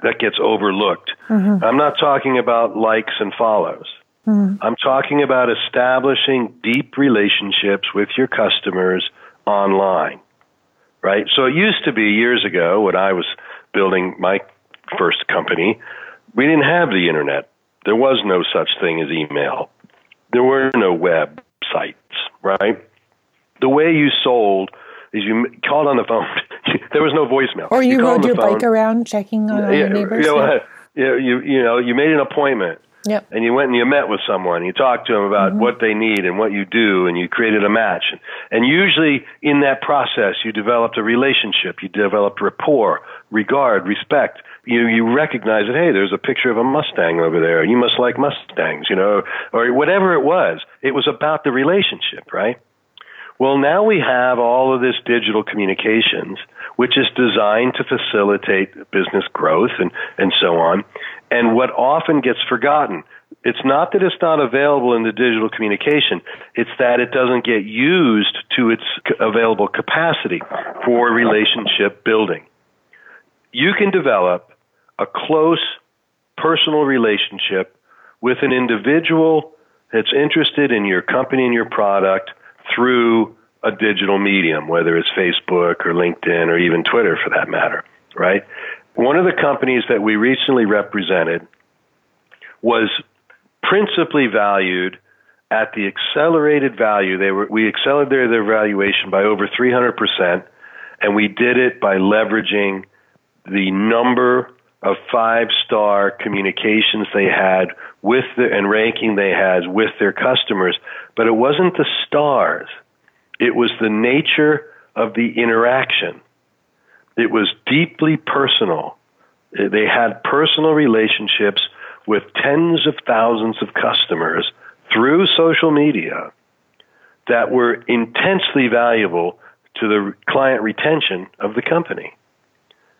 that gets overlooked. Mm-hmm. I'm not talking about likes and follows. Mm-hmm. I'm talking about establishing deep relationships with your customers online. Right? So it used to be years ago when I was building my first company, we didn't have the internet. There was no such thing as email. There were no websites, right? The way you sold is you called on the phone. [laughs] there was no voicemail. Or you, you rode your phone. bike around checking on yeah, your neighbors. You [laughs] know, yeah. you you know you made an appointment. Yep. And you went and you met with someone. You talked to them about mm-hmm. what they need and what you do, and you created a match. And, and usually in that process, you developed a relationship. You developed rapport, regard, respect. You you recognize that hey, there's a picture of a Mustang over there. You must like Mustangs, you know, or whatever it was. It was about the relationship, right? Well, now we have all of this digital communications, which is designed to facilitate business growth and, and so on. And what often gets forgotten, it's not that it's not available in the digital communication, it's that it doesn't get used to its available capacity for relationship building. You can develop a close personal relationship with an individual that's interested in your company and your product through a digital medium, whether it's Facebook or LinkedIn or even Twitter for that matter, right? One of the companies that we recently represented was principally valued at the accelerated value. They were, we accelerated their valuation by over 300%, and we did it by leveraging the number of five star communications they had with the, and ranking they had with their customers. But it wasn't the stars. It was the nature of the interaction. It was deeply personal. They had personal relationships with tens of thousands of customers through social media that were intensely valuable to the client retention of the company.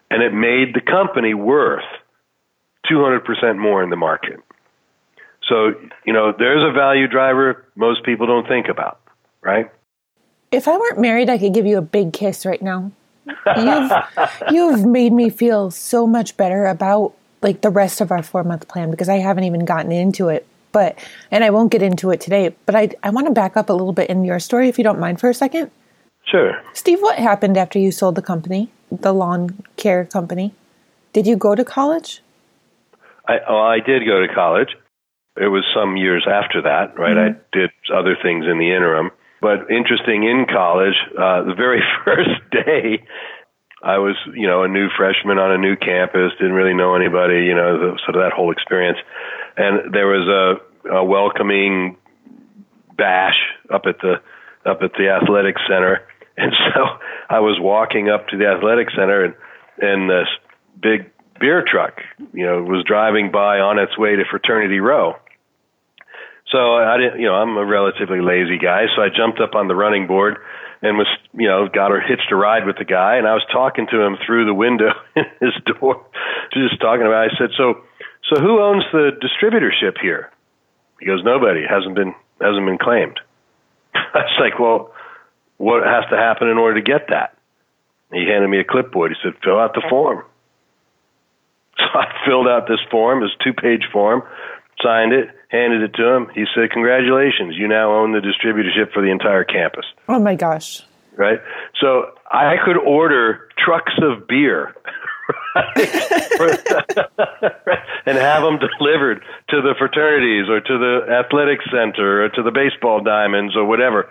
And it made the company worth 200% more in the market. So, you know, there's a value driver most people don't think about, right? If I weren't married, I could give you a big kiss right now. You've [laughs] you've made me feel so much better about like the rest of our 4 month plan because I haven't even gotten into it. But and I won't get into it today, but I I want to back up a little bit in your story if you don't mind for a second. Sure. Steve, what happened after you sold the company, the lawn care company? Did you go to college? I oh, I did go to college. It was some years after that, right? Mm-hmm. I did other things in the interim. But interesting in college, uh, the very [laughs] first day, I was, you know, a new freshman on a new campus, didn't really know anybody, you know, the, sort of that whole experience. And there was a, a welcoming bash up at the up at the athletic center, [laughs] and so I was walking up to the athletic center, and and this big beer truck, you know, was driving by on its way to fraternity row. So I didn't, you know, I'm a relatively lazy guy, so I jumped up on the running board and was, you know, got her hitched a ride with the guy, and I was talking to him through the window [laughs] in his door, just talking about. It. I said, "So, so who owns the distributorship here?" He goes, "Nobody. hasn't been hasn't been claimed." [laughs] I was like, "Well, what has to happen in order to get that?" He handed me a clipboard. He said, "Fill out the form." [laughs] So I filled out this form, this two-page form, signed it, handed it to him. He said, "Congratulations, you now own the distributorship for the entire campus." Oh my gosh! Right. So I could order trucks of beer. [laughs] and have them delivered to the fraternities or to the athletic center or to the baseball diamonds or whatever.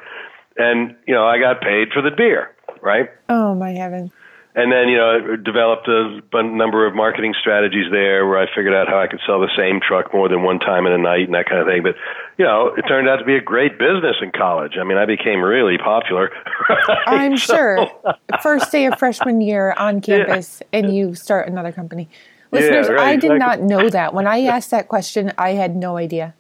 And, you know, I got paid for the beer, right? Oh, my heavens and then you know developed a number of marketing strategies there where I figured out how I could sell the same truck more than one time in a night and that kind of thing. But you know, it turned out to be a great business in college. I mean, I became really popular. [laughs] Right? I'm so, sure. [laughs] First day of freshman year on campus, yeah. and you start another company. Listeners, yeah, right, I did exactly. not know that. When I [laughs] asked that question, I had no idea.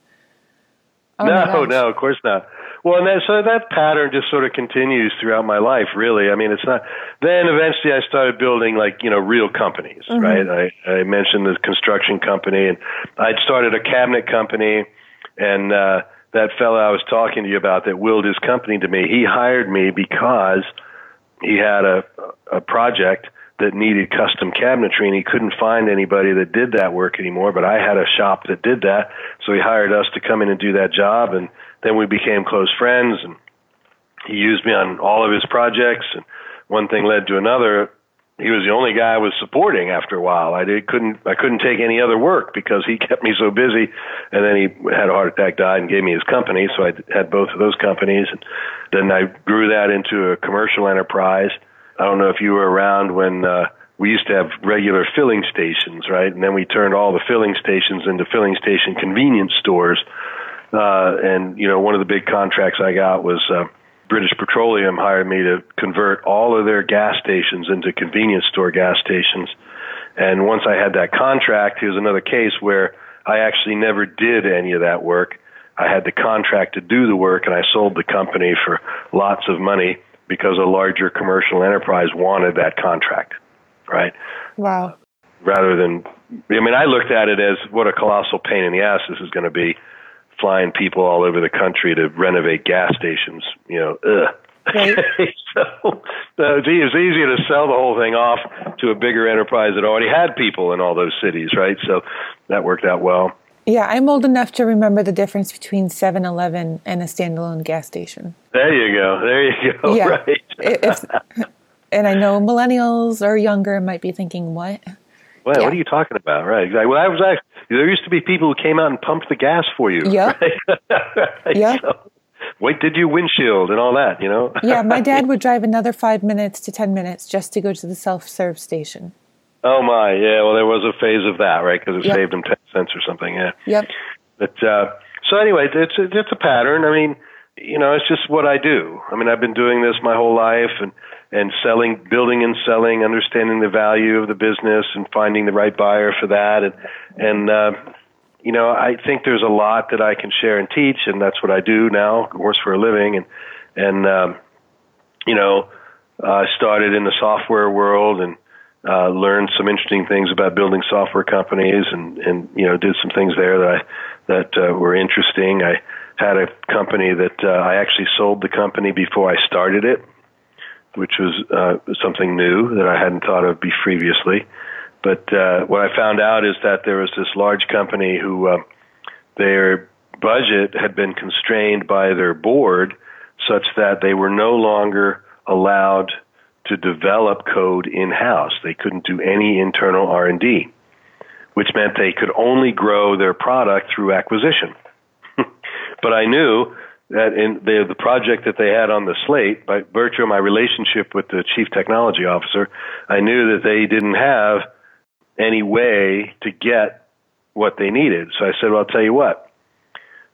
Oh no, no, of course not. Well, and that, so that pattern just sort of continues throughout my life, really. I mean, it's not. Then eventually, I started building like you know real companies, mm-hmm. right? I, I mentioned the construction company, and I'd started a cabinet company, and uh, that fellow I was talking to you about that willed his company to me, he hired me because he had a a project that needed custom cabinetry and he couldn't find anybody that did that work anymore but I had a shop that did that. So he hired us to come in and do that job and then we became close friends and he used me on all of his projects and one thing led to another. He was the only guy I was supporting after a while. I did couldn't I couldn't take any other work because he [laughs] kept me so busy and then he had a heart attack died and gave me his company so I had both of those companies and then I grew that into a commercial enterprise I don't know if you were around when uh we used to have regular filling stations, right? And then we turned all the filling stations into filling station convenience stores uh, and you know, one of the big contracts I got was uh, British Petroleum hired me to convert all of their gas stations into convenience store gas stations. And once I had that contract, here's another case where I actually never did any of that work. I had the contract to do the work, and I sold the company for lots of money because a larger commercial enterprise wanted that contract, right? Wow. Rather than, I mean, I looked at it as what a colossal pain in the ass this is going to be flying people all over the country to renovate gas stations. You know, ugh. Right. [laughs] so uh, it's easier to sell the whole thing off to a bigger enterprise that already had people in all those cities, right? So that worked out well. Yeah, I'm old enough to remember the difference between 7 Eleven and a standalone gas station. There you go. There you go. [laughs] Yeah. Right. if, and I know millennials or younger might be thinking, what? Well, yeah. what are you talking about? Right. Exactly. Well, I was actually, there used to be people who came out and pumped the gas for you. Yeah. [laughs] [laughs] Right? yeah. So, wait, did you windshield and all that, you know? yeah, my dad would drive another five minutes to 10 minutes just to go to the self serve station. Oh, my. Yeah. Well, there was a phase of that, right? Because it yep. saved him 10 cents or something. Yeah. Yep. But, uh, so anyway, it's it's a pattern. I mean, you know, it's just what I do. I mean, I've been doing this my whole life, and and selling, building and selling, understanding the value of the business and finding the right buyer for that. And, and, uh, you know, I think there's a lot that I can share and teach, and that's what I do now, of course, for a living. And, and, um, you know, I started in the software world and, uh, learned some interesting things about building software companies and, and, you know, did some things there that I, that, uh, were interesting. I had a company that, uh, I actually sold the company before I started it which was uh, something new that I hadn't thought of previously. But uh, what I found out is that there was this large company who uh, their budget had been constrained by their board such that they were no longer allowed to develop code in house. They couldn't do any internal R&D, which meant they could only grow their product through acquisition. [laughs] but I knew that in the, the project that they had on the slate, by virtue of my relationship with the chief technology officer, I knew that they didn't have any way to get what they needed. So I said, well, I'll tell you what.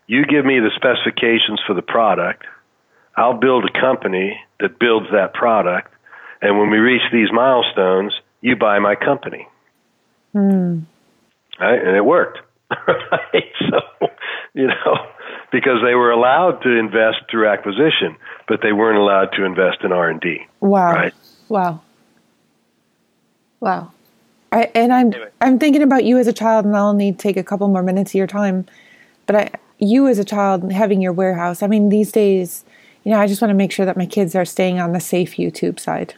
You give me the specifications for the product. I'll build a company that builds that product. And when we reach these milestones, you buy my company. Mm. Right? And it worked. [laughs] right? So, you know, because they were allowed to invest through acquisition, but they weren't allowed to invest in R and D. Wow! Right? Wow! Wow! I, and I'm anyway. I'm thinking about you as a child, and I'll need to take a couple more minutes of your time. But I, you as a child having your warehouse. I mean, these days, you know, I just want to make sure that my kids are staying on the safe YouTube side.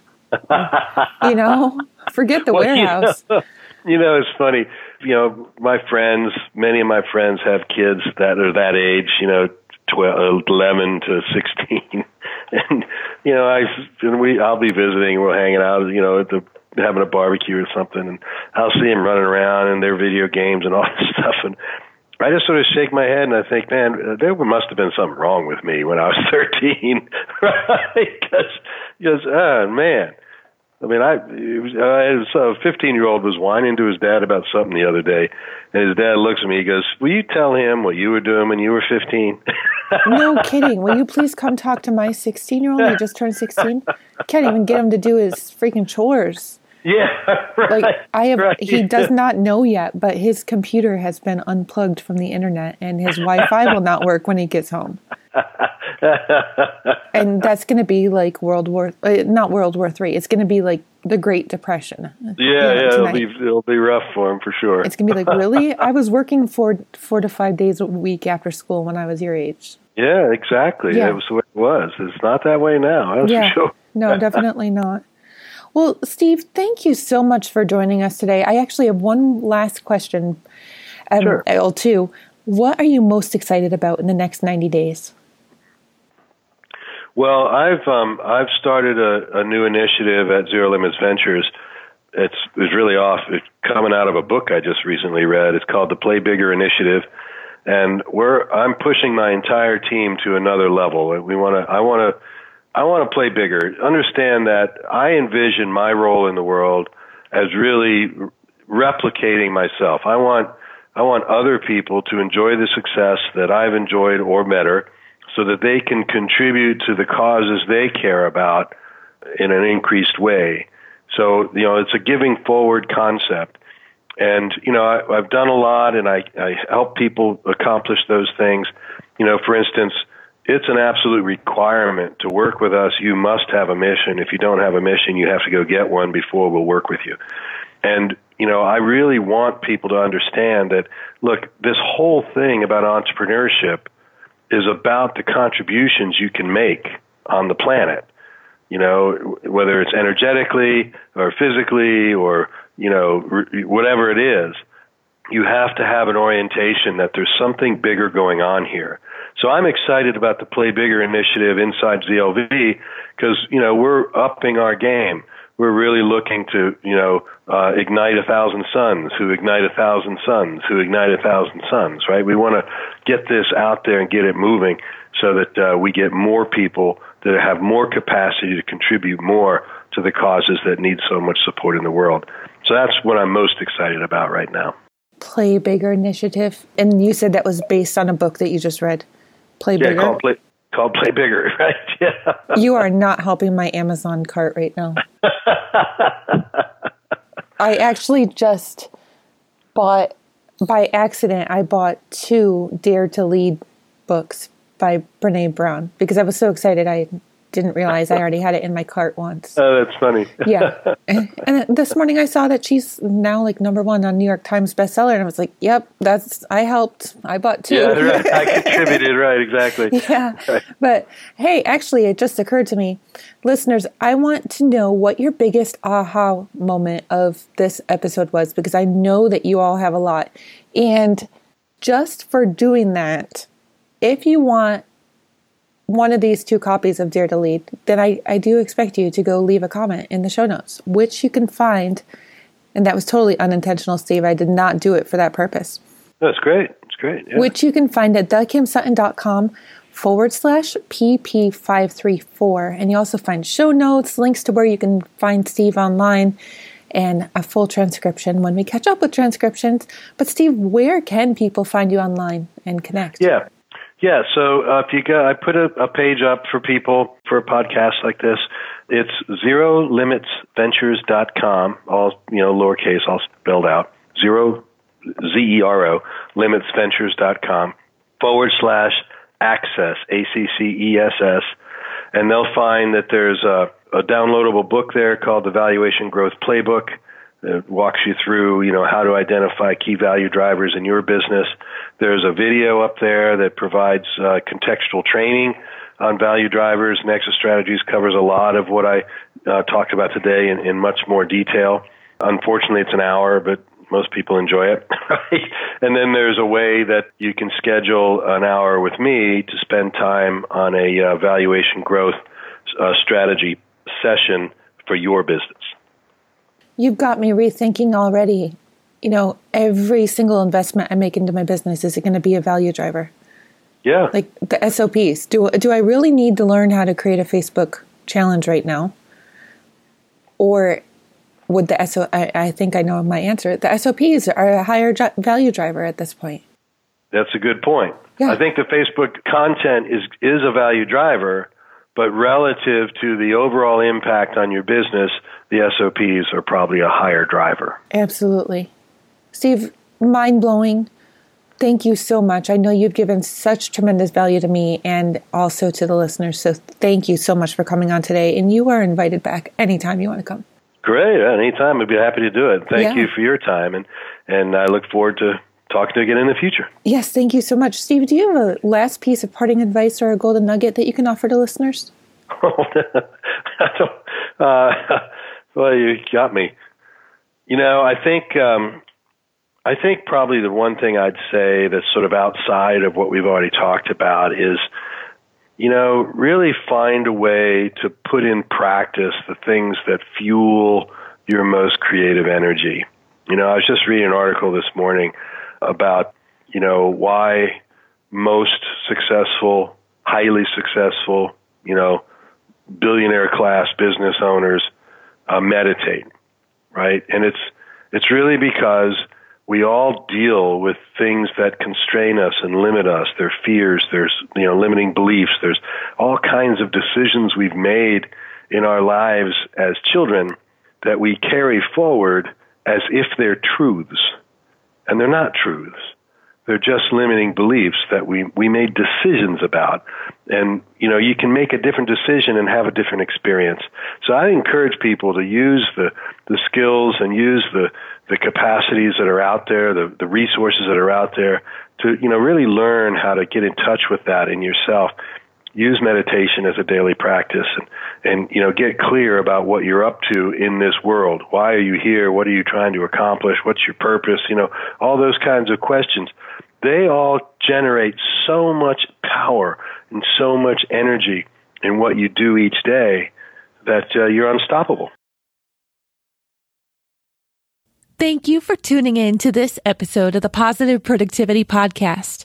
You know, forget the well, warehouse. You know, [laughs] you know, it's funny you know, my friends, many of my friends have kids that are that age, you know, 12, uh, 11 to 16. [laughs] and, you know, I, and we, I'll be visiting, we're hanging out, you know, at the, having a barbecue or something, and I'll see them running around and their video games and all [laughs] this stuff. And I just sort of shake my head and I think, man, there must have been something wrong with me when I was [laughs] 13, right? Because, because, oh ah, man, I mean, I, was, uh, a 15 year old was whining to his dad about something the other day, and his dad looks at me. He goes, "Will you tell him what you were doing when you were 15?" [laughs] no kidding. Will you please come talk to my 16 year old who just turned 16? Can't even get him to do his freaking chores. Yeah, [laughs] right, like I have. Right. He does not know yet, but his computer has been unplugged from the internet, and his Wi-Fi will not work when he gets home. [laughs] and that's going to be like World War, uh, not World War Three. It's going to be like the Great Depression. Yeah, yeah, it'll be it'll be rough for him for sure. It's going to be like really. [laughs] I was working four four to five days a week after school when I was your age. Yeah, exactly. Yeah. It was the way it was. It's not that way now. Yeah. Sure. no, definitely not. Well, Steve, thank you so much for joining us today. I actually have one last question. Um, sure. Or two. What are you most excited about in the next 90 days? Well, I've um, I've started a, a new initiative at Zero Limits Ventures. It's it's really off. It's coming out of a book I just recently read. It's called the Play Bigger Initiative, and we're I'm pushing my entire team to another level. We want to I want to I want to play bigger. Understand that I envision my role in the world as really replicating myself. I want I want other people to enjoy the success that I've enjoyed or better so that they can contribute to the causes they care about in an increased way. So, you know, it's a giving forward concept. And, you know, I, I've done a lot and I, I help people accomplish those things. You know, for instance, it's an absolute requirement to work with us. You must have a mission. If you don't have a mission, you have to go get one before we'll work with you. And, you know, I really want people to understand that, look, this whole thing about entrepreneurship is about the contributions you can make on the planet. You know, whether it's energetically or physically or, you know, whatever it is, you have to have an orientation that there's something bigger going on here. So I'm excited about the Play Bigger initiative inside ZLV because, you know, we're upping our game. We're really looking to, you know, uh, ignite a thousand suns who ignite a thousand suns who ignite a thousand suns, right? We want to get this out there and get it moving so that uh, we get more people that have more capacity to contribute more to the causes that need so much support in the world. So that's what I'm most excited about right now. Play Bigger initiative. And you said that was based on a book that you just read. Play yeah, Bigger. Called Play, called Play Bigger, [laughs] right? Yeah. You are not helping my Amazon cart right now. [laughs] I actually just bought by accident. I bought two Dare to Lead books by Brene Brown because I was so excited. I didn't realize I already had it in my cart once. Oh, that's funny. yeah. [laughs] And, and, this morning I saw that she's now like number one on New York Times bestseller, and I was like, "Yep, that's I helped. I bought two. Yeah, right. I [laughs] contributed. right, exactly. Yeah. Right. But hey, actually, it just occurred to me, listeners, I want to know what your biggest aha moment of this episode was because I know that you all have a lot, and just for doing that, if you want one of these two copies of Dare to Lead, then I, I do expect you to go leave a comment in the show notes, which you can find. And that was totally unintentional, Steve. I did not do it for that purpose. That's great. It's great. Yeah. Which you can find at thekimsutton.com forward slash PP534. And you also find show notes, links to where you can find Steve online, and a full transcription when we catch up with transcriptions. But, Steve, where can people find you online and connect? Yeah. Yeah, so uh, if you go, I put a, a page up for people for a podcast like this. It's zerolimitsventures.com, all you know, lowercase, all spelled out. Zero Z E R O limitsventures.com forward slash access A C C E S S, and they'll find that there's a, a downloadable book there called the Valuation Growth Playbook it walks you through, you know, how to identify key value drivers in your business. There's a video up there that provides uh, contextual training on value drivers exit strategies. Covers a lot of what I uh, talked about today in, in much more detail. Unfortunately, it's an hour, but most people enjoy it. [laughs] and then there's a way that you can schedule an hour with me to spend time on a uh, valuation growth uh, strategy session for your business you've got me rethinking already. You know, every single investment I make into my business is it going to be a value driver? Yeah. Like the SOPs. Do do I really need to learn how to create a Facebook challenge right now? Or would the SO I, I think I know my answer. The SOPs are a higher value driver at this point. That's a good point. Yeah. I think the Facebook content is is a value driver, but relative to the overall impact on your business, the SOPs are probably a higher driver. Absolutely. Steve, mind blowing. Thank you so much. I know you've given such tremendous value to me and also to the listeners. So thank you so much for coming on today. And you are invited back anytime you want to come. Great. Anytime. I'd be happy to do it. Thank yeah. you for your time. And, and I look forward to talking to you again in the future. Yes, thank you so much. Steve, do you have a last piece of parting advice or a golden nugget that you can offer to listeners? [laughs] [laughs] I don't, uh, well, you got me. You know, I think um, I think probably the one thing I'd say that's sort of outside of what we've already talked about is, you know, really find a way to put in practice the things that fuel your most creative energy. You know, I was just reading an article this morning about, you know, why most successful, highly successful, you know, billionaire class business owners uh, meditate, right? And it's it's really because we all deal with things that constrain us and limit us. There are fears, there's you know limiting beliefs, there's all kinds of decisions we've made in our lives as children that we carry forward as if they're truths, and they're not truths. They're just limiting beliefs that we, we made decisions about. And, you know, you can make a different decision and have a different experience. So I encourage people to use the, the skills and use the, the capacities that are out there, the, the resources that are out there to, you know, really learn how to get in touch with that in yourself. Use meditation as a daily practice and, and, you know, get clear about what you're up to in this world. Why are you here? What are you trying to accomplish? What's your purpose? You know, all those kinds of questions they all generate so much power and so much energy in what you do each day that uh, you're unstoppable. Thank you for tuning in to this episode of the Positive Productivity Podcast.